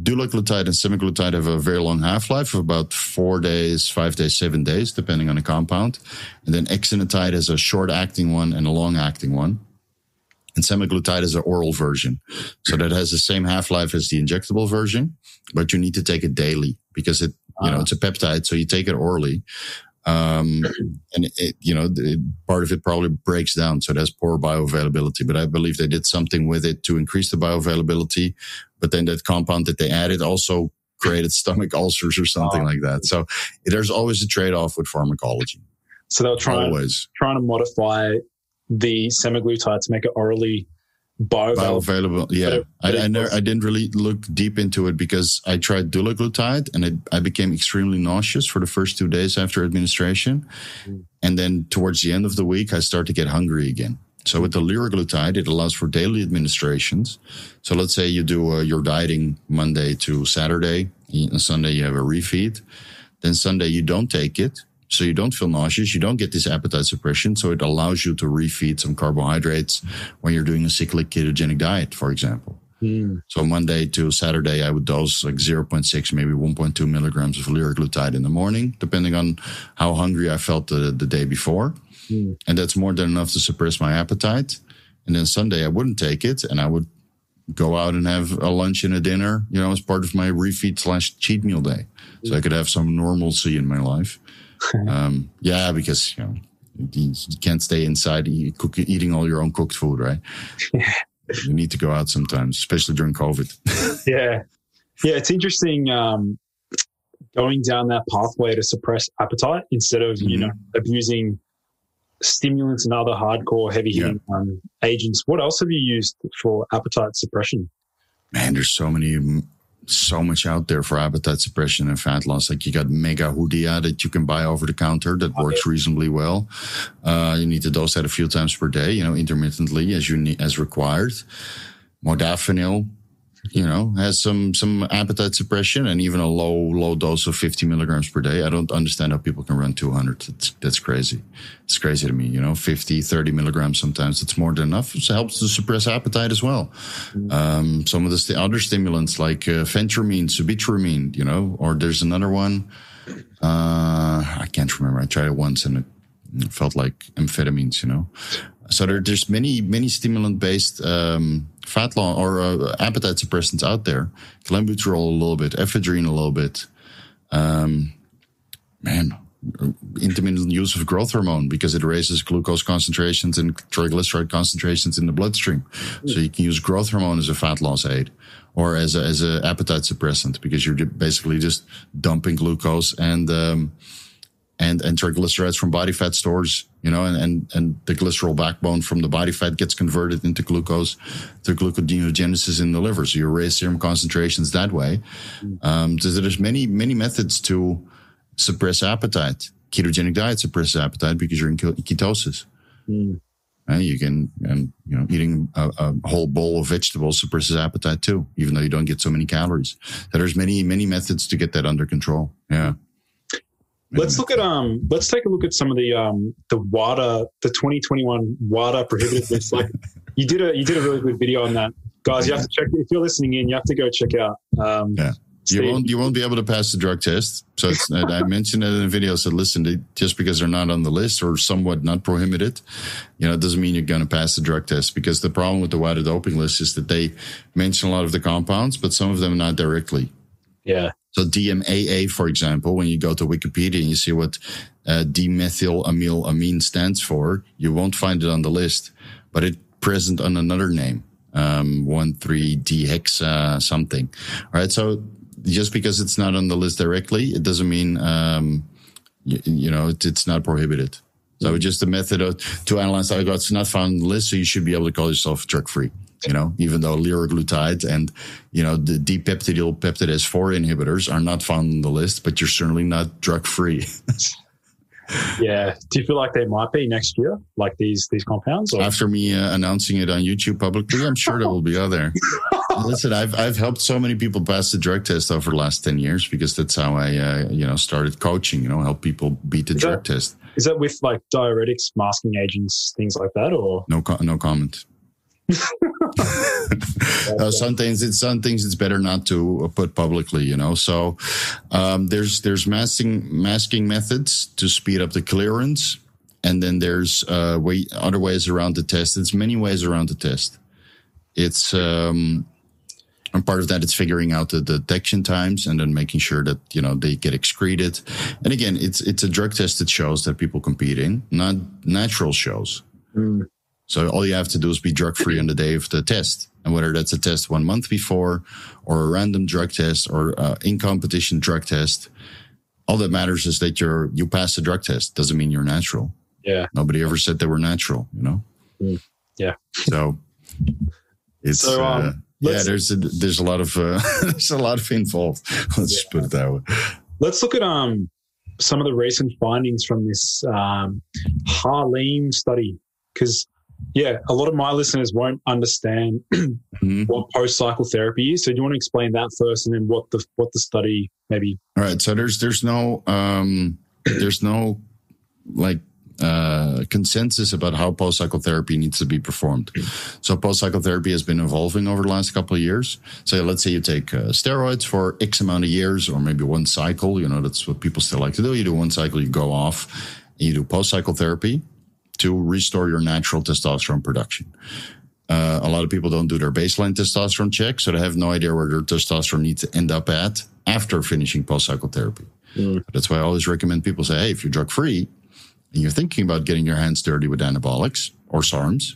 dulaglutide and semaglutide have a very long half life of about four days, five days, seven days, depending on the compound. And then exenatide has a short acting one and a long acting one. And semaglutide is an oral version, so that has the same half life as the injectable version, but you need to take it daily because it you know, it's a peptide, so you take it orally. Um, *clears throat* and it, you know, it, part of it probably breaks down. So it has poor bioavailability, but I believe they did something with it to increase the bioavailability. But then that compound that they added also created stomach *laughs* ulcers or something oh. like that. So there's always a trade off with pharmacology. So they're trying, always. trying to modify the semaglutide to make it orally bioavailable. bioavailable. Yeah, I, I, never, I didn't really look deep into it because I tried dulaglutide and it, I became extremely nauseous for the first two days after administration, mm. and then towards the end of the week I started to get hungry again. So with the liraglutide, it allows for daily administrations. So let's say you do uh, your dieting Monday to Saturday, and Sunday you have a refeed. Then Sunday you don't take it, so you don't feel nauseous. You don't get this appetite suppression. So it allows you to refeed some carbohydrates when you're doing a cyclic ketogenic diet, for example. Mm. So Monday to Saturday, I would dose like 0.6, maybe 1.2 milligrams of liraglutide in the morning, depending on how hungry I felt the, the day before. Mm. And that's more than enough to suppress my appetite. And then Sunday, I wouldn't take it and I would go out and have a lunch and a dinner, you know, as part of my refeed slash cheat meal day. So I could have some normalcy in my life. Um, yeah, because you know you, can't stay inside eat, cook, eating all your own cooked food, right? *laughs* you need to go out sometimes, especially during COVID. *laughs* yeah, yeah, it's interesting um, going down that pathway to suppress appetite instead of mm-hmm. you know abusing stimulants and other hardcore heavy hitting yeah. um, agents. What else have you used for appetite suppression? Man, there's so many so much out there for appetite suppression and fat loss. Like you got Megahudia that you can buy over the counter that oh, works reasonably well. Uh, you need to dose that a few times per day, you know, intermittently as you need, as required. Modafinil, you know, has some some appetite suppression and even a low low dose of 50 milligrams per day. I don't understand how people can run 200. That's, that's crazy. It's crazy to me. You know, 50, 30 milligrams sometimes it's more than enough. It helps to suppress appetite as well. Mm-hmm. Um, some of the st- other stimulants like uh, phentermine, sibutramine, you know, or there's another one. Uh, I can't remember. I tried it once and it felt like amphetamines, you know. So there, there's many many stimulant based um, fat loss or uh, appetite suppressants out there. Clenbuterol a little bit, ephedrine a little bit. Um, man, intermittent use of growth hormone because it raises glucose concentrations and triglyceride concentrations in the bloodstream. So you can use growth hormone as a fat loss aid or as a, as a appetite suppressant because you're basically just dumping glucose and um, and and triglycerides from body fat stores you know and and, and the glycerol backbone from the body fat gets converted into glucose through gluconeogenesis in the liver so you raise serum concentrations that way um, so there's many many methods to suppress appetite ketogenic diet suppresses appetite because you're in ketosis mm. And you can, and you know, eating a, a, whole bowl of vegetables suppresses appetite too, even though you don't get so many calories. So there's many, many methods to get that under control. Yeah. Let's look at um. Let's take a look at some of the um the WADA the 2021 WADA prohibited list. *laughs* Like you did a you did a really good video on that, guys. You have to check if you're listening in. You have to go check out. Um, yeah. You won't you won't be able to pass the drug test. So I mentioned it in the video. So listen, just because they're not on the list or somewhat not prohibited, you know, it doesn't mean you're going to pass the drug test. Because the problem with the WADA doping list is that they mention a lot of the compounds, but some of them not directly. Yeah. So DMAA, for example, when you go to Wikipedia and you see what uh, dimethylamylamine stands for, you won't find it on the list, but it's present on another name, um, one three dehexa something. All right. So just because it's not on the list directly, it doesn't mean um, you, you, know it, it's not prohibited. So it's just a method of, to analyze. I got it's not found on the list, so you should be able to call yourself drug free you know, even though liraglutide and, you know, the dipeptidyl peptidase 4 inhibitors are not found on the list, but you're certainly not drug free. *laughs* yeah. Do you feel like they might be next year, like these these compounds? Or? After me uh, announcing it on YouTube publicly, I'm sure there will be other. *laughs* Listen, I've I've helped so many people pass the drug test over the last ten years because that's how I uh, you know started coaching. You know, help people beat the is drug that, test. Is that with like diuretics, masking agents, things like that, or no? no comment. *laughs* uh, some things it's some things it's better not to put publicly you know? So um, there's there's masking masking methods to speed up the clearance. And then there's uh, way, other ways around the test. There's many ways around the test. It's um, and part of that is figuring out the detection times and then making sure that you know they get excreted. And again it's it's a drug test that shows that people competing not natural shows. Mm. So all you have to do is be drug free on the day of the test. And whether that's a test one month before or a random drug test or uh, in competition drug test, all that matters is that you're, you pass the drug test. Doesn't mean you're natural. Yeah. Nobody ever said they were natural, you know? Mm. Yeah. So it's So, um, uh, yeah. There's a, there's a lot of uh, *laughs* there's a lot of involved. Let's just put it that way. Let's look at um some of the recent findings from this um, Harlem study because yeah, a lot of my listeners won't understand *clears throat* Mhm. what post cycle therapy is. So do you want to explain that first, and then what the what the study maybe? All right. So there's there's no um, *clears throat* there's no like uh, consensus about how post cycle therapy needs to be performed. So post cycle therapy has been evolving over the last couple of years. So let's say you take uh, steroids for X amount of years, or maybe one cycle. You know that's what people still like to do. You do one cycle, you go off, and you do post cycle therapy to restore your natural testosterone production. Uh, a lot of people don't do their baseline testosterone check, so they have no idea where their testosterone needs to end up at after finishing post cycle therapy. Mm. That's why I always recommend people say, hey, if you're drug free and you're thinking about getting your hands dirty with anabolics or SARMs,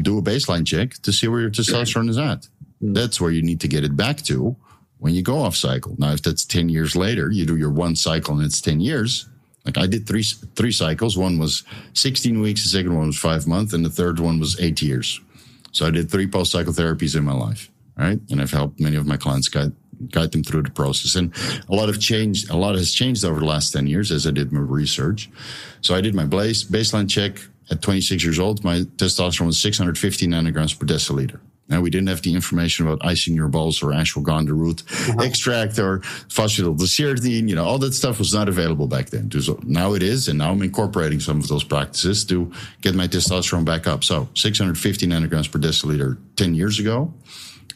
do a baseline check to see where your testosterone is at. Mm. That's where you need to get it back to when you go off cycle. Now, if that's 10 years later, you do your one cycle and it's 10 years. Like I did three three cycles. One was 16 weeks, the second one was five months, and the third one was eight years. So I did three post cycle therapies in my life, right? And I've helped many of my clients guide guide them through the process. And a lot of change, a lot has changed over the last 10 years as I did my research. So I did my base, baseline check at 26 years old. My testosterone was 650 nanograms per deciliter. Now we didn't have the information about icing your balls or ashwagandha root extract or phosphatidylserine. You know, all that stuff was not available back then. So now it is, and now I'm incorporating some of those practices to get my testosterone back up. So 650 nanograms per deciliter 10 years ago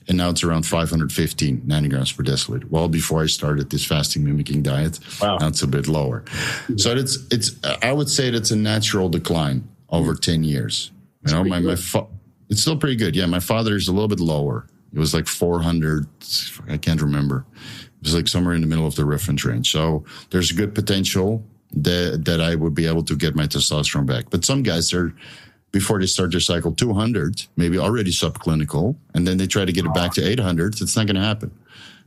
and now it's around 515 nanograms per deciliter. Well, before I started this fasting mimicking diet, Wow. now it's a bit lower. So it's it's I would say that's a natural decline over 10 years. You know, my my it's still pretty good. Yeah, my father's a little bit lower. It was like 400. I can't remember. It was like somewhere in the middle of the reference range. So there's a good potential that that I would be able to get my testosterone back. But some guys are before they start their cycle 200, maybe already subclinical, and then they try to get it back to 800. It's not going to happen,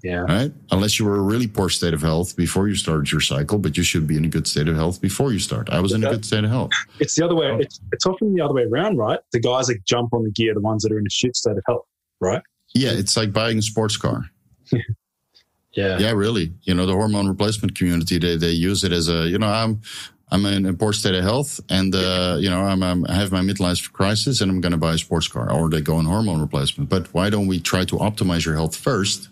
Yeah. right? Unless you were a really poor state of health before you started your cycle, but you should be in a good state of health before you start. I was in a good state of health. It's the other way. It's, it's often the other way around, right? The guys that jump on the gear, the ones that are in a shit state of health, right? Yeah, it's like buying a sports car. *laughs* Yeah. Yeah, really. You know, the hormone replacement community, they, they use it as a, you know, I'm, I'm in a poor state of health and, uh, you know, I'm, I'm, I have my midlife crisis and I'm going to buy a sports car or they go on hormone replacement. But why don't we try to optimize your health first?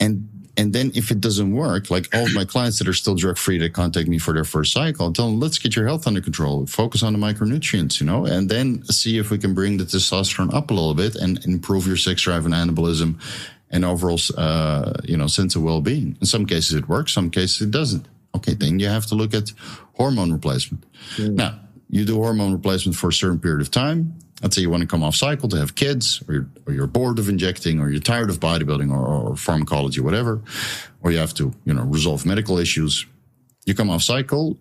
And, and then if it doesn't work, like all of my clients that are still drug free that contact me for their first cycle, I tell them, let's get your health under control, focus on the micronutrients, you know, and then see if we can bring the testosterone up a little bit and improve your sex drive and anabolism and overall, uh, you know, sense of well-being. In some cases it works, some cases it doesn't. Okay, then you have to look at hormone replacement. Now, you do hormone replacement for a certain period of time. Let's say you want to come off cycle to have kids, or you're, or you're bored of injecting, or you're tired of bodybuilding, or, or pharmacology, whatever, or you have to, you know, resolve medical issues. You come off cycle.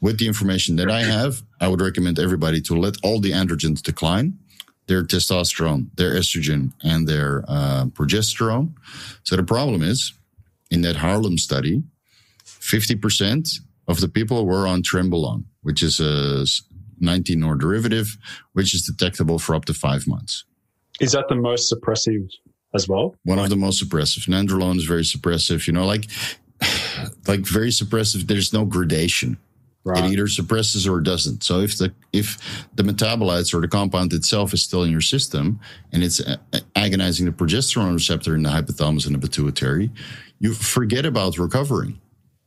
With the information that I have, I would recommend everybody to let all the androgens decline their testosterone, their estrogen, and their uh, progesterone. So the problem is, in that Harlem study, 50% of the people were on Trembolone, which is a 19 nor derivative, which is detectable for up to five months. Is that the most suppressive as well? One of the most suppressive. Nandrolone is very suppressive. You know, like *sighs* like very suppressive. There's no gradation. Right. It either suppresses or doesn't. So if the if the metabolites or the compound itself is still in your system and it's agonizing the progesterone receptor in the hypothalamus and the pituitary, you forget about recovering.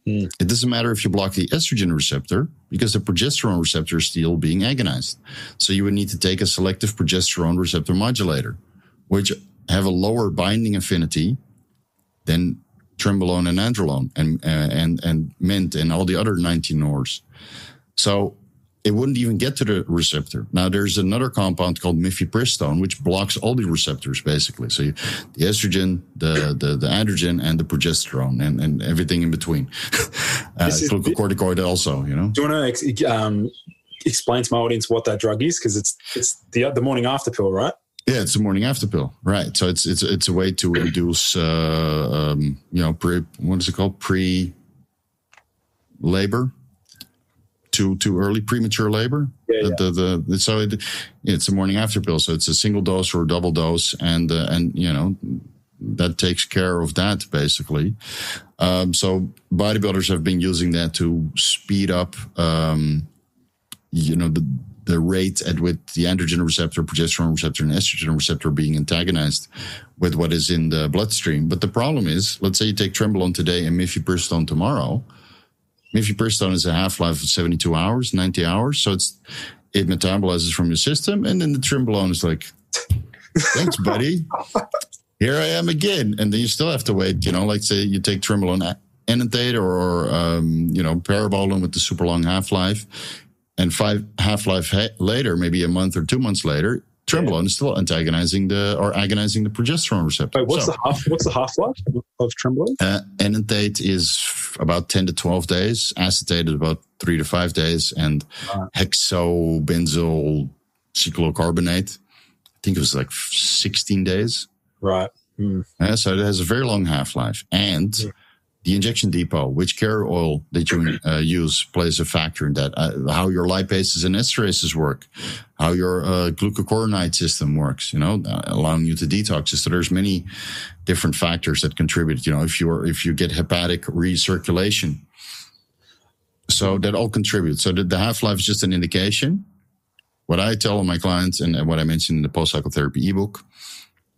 Hmm. It doesn't matter if you block the estrogen receptor because the progesterone receptor is still being agonized. So you would need to take a selective progesterone receptor modulator, which have a lower binding affinity than trembolone and androlone and uh, and and mint and all the other 19 nors. So it wouldn't even get to the receptor. Now there's another compound called mifepristone, which blocks all the receptors basically. So you, the estrogen, the, the the androgen, and the progesterone, and, and everything in between. *laughs* uh, is- glucocorticoid also, you know. Do you want to ex- um, explain to my audience what that drug is? Because it's it's the the morning after pill, right? Yeah, it's a morning after pill, right? So it's it's it's a way to induce, uh, um, you know, pre what is it called, pre labor, too too early premature labor. Yeah, The- yeah. The, the, so it, it's a morning after pill, so it's a single dose or a double dose, and uh, and you know that takes care of that basically. Um, so bodybuilders have been using that to speed up, um, you know, the the rate at which the androgen receptor, progesterone receptor, and estrogen receptor are being antagonized with what is in the bloodstream. But the problem is, let's say you take trembolone today and mifepristone tomorrow. Mifepristone is a half life of 72 hours, 90 hours. So it's it metabolizes from your system. And then the trembolone is like, thanks, buddy. Here I am again. And then you still have to wait, you know, like say you take trembolone enanthate or, um, you know, parabolin with the super long half life. And five half life ha- later, maybe a month or two months later, trembolone is still antagonizing the or agonizing the progesterone receptor. Wait, what's So- the half? What's the half life of trembolone? uh, enanthate is about 10 to 12 days. Acetate is about three to five days. And Right. hexobenzyl cyclocarbonate, I think it was like 16 days. Right. Hmm. Uh, so it has a very long half life. And Yeah. The injection depot, which carrier oil that you uh, use, plays a factor in that. Uh, how your lipases and esterases work, how your uh, glucocorticoid system works, you know, uh, allowing you to detox. So there's many different factors that contribute. You know, if you're if you get hepatic recirculation, so that all contributes. So the, the half life is just an indication. What I tell my clients and, and what I mentioned in the post psychotherapy ebook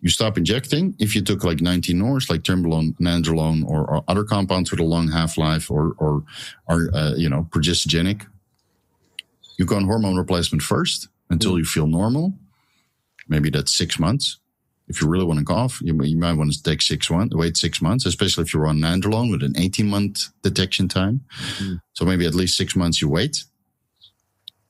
you stop injecting. If you took like 19 nors like trembolone nandrolone or, or other compounds with a long half-life or or are uh, you know progestogenic you go on hormone replacement first until you feel normal. Maybe that's six months. If you really want to cough you, you might want to take six months wait six months especially if you're on nandrolone with an 18 month detection time. Mm. so maybe at least six months you wait.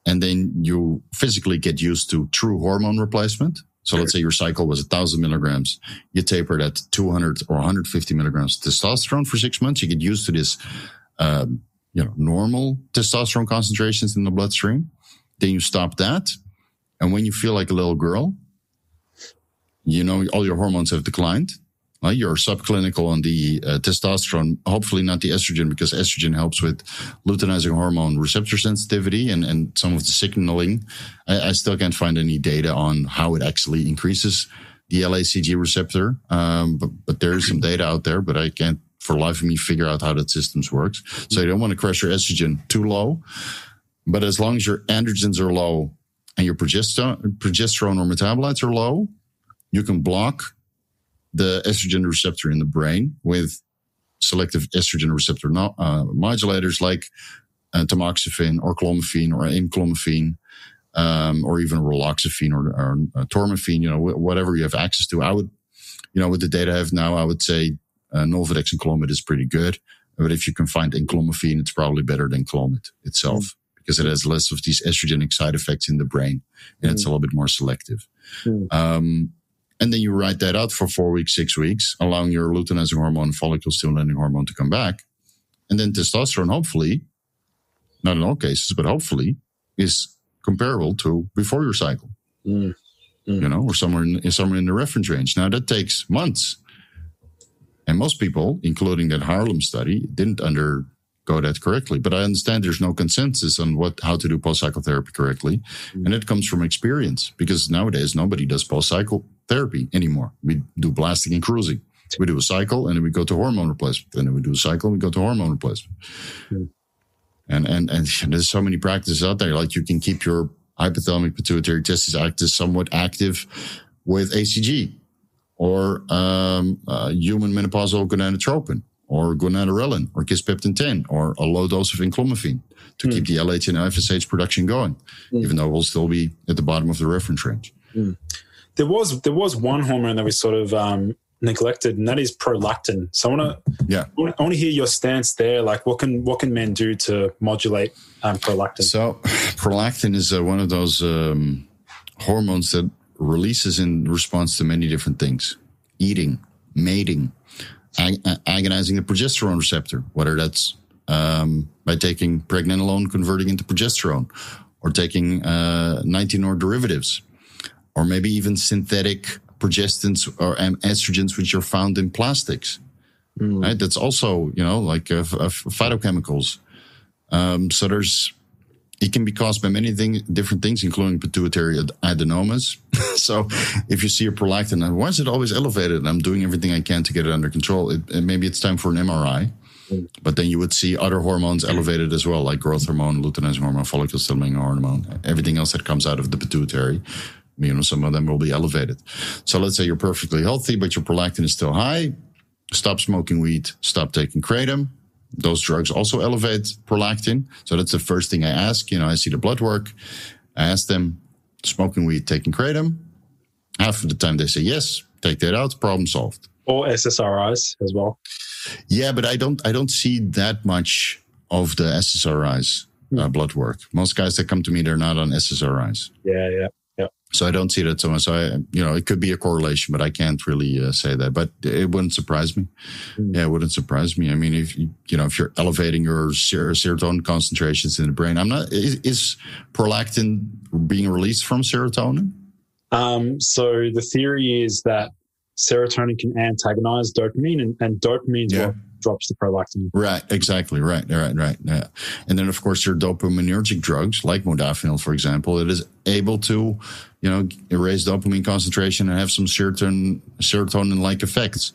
And then you physically get used to true hormone replacement so let's say your cycle was a 1000 milligrams. You tapered at 200 or 150 milligrams testosterone for six months. You get used to this, um, you know, normal testosterone concentrations in the bloodstream. Then you stop that. And when you feel like a little girl, you know, all your hormones have declined. Uh, you're subclinical on the uh, testosterone, hopefully not the estrogen, because estrogen helps with luteinizing hormone receptor sensitivity and, and some of the signaling. I, I still can't find any data on how it actually increases the LACG receptor, um, but, but there is some data out there, but I can't for life of me figure out how that system works. So you don't want to crush your estrogen too low, but as long as your androgens are low and your progesterone or metabolites are low, you can block the estrogen receptor in the brain with selective estrogen receptor no, uh, modulators like uh, tamoxifen or clomiphene or enclomiphene, um, or even raloxifene or, or uh, tormifene, you know, wh- whatever you have access to. I would, you know, with the data I have now, I would say uh, Nolvadex and Clomid is pretty good. But if you can find enclomiphene, it's probably better than Clomid itself because it has less of these estrogenic side effects in the brain and it's a little bit more selective. Mm. Um, and then you write that out for four weeks, six weeks, allowing your luteinizing hormone, and follicle stimulating hormone to come back. And then testosterone, hopefully, not in all cases, but hopefully, is comparable to before your cycle, Mm. you know, or somewhere in, somewhere in the reference range. Now that takes months. And most people, including that Harlem study, didn't undergo that correctly. But I understand there's no consensus on what how to do post psychotherapy correctly, and it comes from experience because nowadays nobody does post psychotherapy anymore. We do blasting and cruising. We do a cycle and then we go to hormone replacement. And then we do a cycle and we go to hormone replacement. Hmm. And, and and there's so many practices out there. Like you can keep your hypothalamic pituitary testis active somewhat active with ACG or um, uh, human menopausal gonadotropin or gonadorelin or kisspeptin 10 or a low dose of enclomiphene to Hmm. keep the LH and FSH production going, Hmm. even though we'll still be at the bottom of the reference range. There was there was one hormone that we sort of um, neglected, and that is prolactin. So I want to Yeah. I want to hear your stance there. Like, what can what can men do to modulate um, prolactin? So, *sighs* prolactin is uh, one of those um, hormones that releases in response to many different things eating, mating, ag- uh, agonizing the progesterone receptor, whether that's um, by taking pregnenolone, converting into progesterone, or taking uh, 19 or derivatives, or maybe even synthetic progestins or estrogens, which are found in plastics. Mm. Right? That's also, you know, like uh, uh, phytochemicals. Um, so there's it can be caused by many thing, different things, including pituitary adenomas. *laughs* so, if you see a prolactin, why is it always elevated? I'm doing everything I can to get it under control. It, maybe it's time for an MRI. But then you would see other hormones elevated as well, like growth hormone, luteinizing hormone, follicle stimulating hormone, everything else that comes out of the pituitary. You know, some of them will be elevated. So let's say you're perfectly healthy, but your prolactin is still high. Stop smoking weed. Stop taking kratom. Those drugs also elevate prolactin. So that's the first thing I ask. You know, I see the blood work. I ask them, smoking weed, taking kratom. Half of the time they say yes. Take that out. Problem solved. Or SSRIs as well. Yeah, but I don't I don't see that much of the SSRIs uh, hmm. blood work. Most guys that come to me, they're not on SSRIs. Yeah, yeah, yeah. So I don't see that so much. So I, you know, it could be a correlation, but I can't really uh, say that. But it wouldn't surprise me. Mm. Yeah, it wouldn't surprise me. I mean, if you, you know, if you're elevating your ser- serotonin concentrations in the brain, I'm not. Is, is prolactin being released from serotonin? Um, so the theory is that serotonin can antagonize dopamine, and, and dopamine is yeah. what drops the prolactin. Right, exactly, right, right, right. Yeah. And then, of course, your dopaminergic drugs, like modafinil, for example, it is able to, you know, erase dopamine concentration and have some serotonin serotonin-like effects.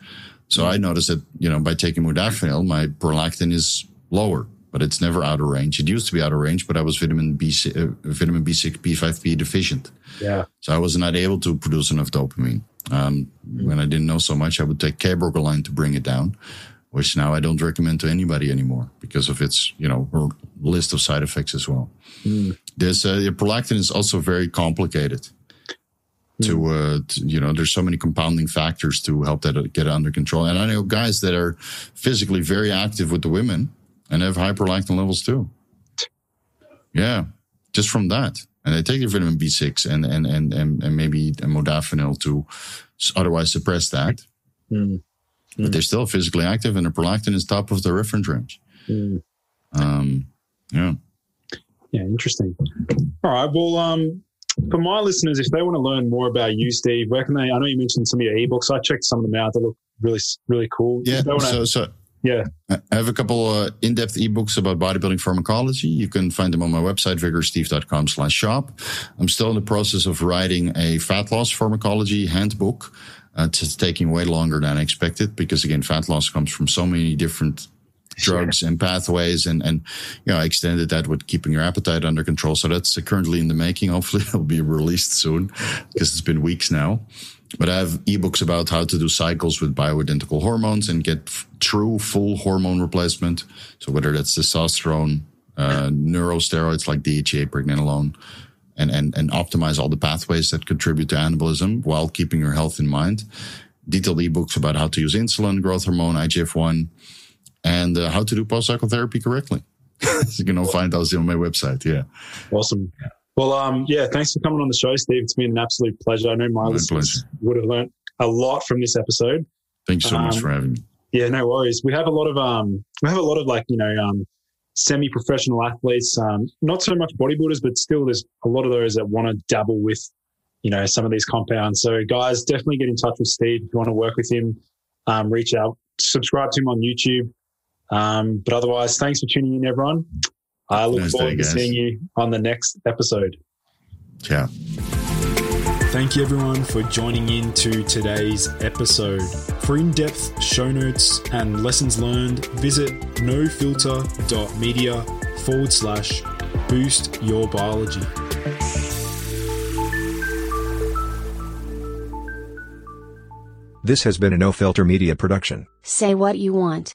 So I noticed that, you know, by taking modafinil, my prolactin is lower but it's never out of range. It used to be out of range, but I was vitamin B, uh, vitamin B6, B5B deficient. Yeah. So I was not able to produce enough dopamine. Um, when I didn't know so much, I would take cabergoline to bring it down, which now I don't recommend to anybody anymore because of its, you know, list of side effects as well. Mm. This uh, prolactin is also very complicated. To, mm. uh, to, you know, there's so many compounding factors to help that get under control. And I know guys that are physically very active with the women and have high prolactin levels too. Yeah, just from that and they take their vitamin B6 and and and and, and maybe a modafinil to otherwise suppress that. Mm. But they're still physically active, and the prolactin is top of the reference range. Mm. Um, yeah. Yeah, interesting. All right. Well, um, for my listeners, if they want to learn more about you, Steve, where can they? I know you mentioned some of your ebooks. I checked some of them out. They look really, really cool. Yeah. So, so yeah. I have a couple uh, in-depth ebooks about bodybuilding pharmacology. You can find them on my website, vigorsteve.com slash shop. I'm still in the process of writing a fat loss pharmacology handbook. Uh, it's taking way longer than I expected because again, fat loss comes from so many different drugs sure. and pathways and, and, you know, I extended that with keeping your appetite under control. So that's currently in the making. Hopefully *laughs* it'll be released soon because it's been weeks now. But I have ebooks about how to do cycles with bioidentical hormones and get f- true full hormone replacement. So whether that's testosterone, uh, neurosteroids like DHEA, pregnenolone, and, and, and optimize all the pathways that contribute to anabolism while keeping your health in mind. Detailed ebooks about how to use insulin, growth hormone, IGF-1, and uh, how to do post-cycle therapy correctly. *laughs* you can all find those on my website. Yeah. Awesome. Well, um, yeah, thanks for coming on the show, Steve. It's been an absolute pleasure. I know my, my listeners pleasure. would have learned a lot from this episode. Thanks so um, much for having me. Yeah, no worries. We have a lot of um, we have a lot of like you know um, semi-professional athletes, um, not so much bodybuilders, but still there's a lot of those that want to dabble with you know some of these compounds. So guys, definitely get in touch with Steve if you want to work with him. Um, reach out, subscribe to him on YouTube. Um, but otherwise, thanks for tuning in, everyone. I look nice forward to seeing you on the next episode. Yeah. Thank you, everyone, for joining in to today's episode. For in depth show notes and lessons learned, visit nofilter.media forward slash boost your biology. This has been a No Filter Media production. Say what you want.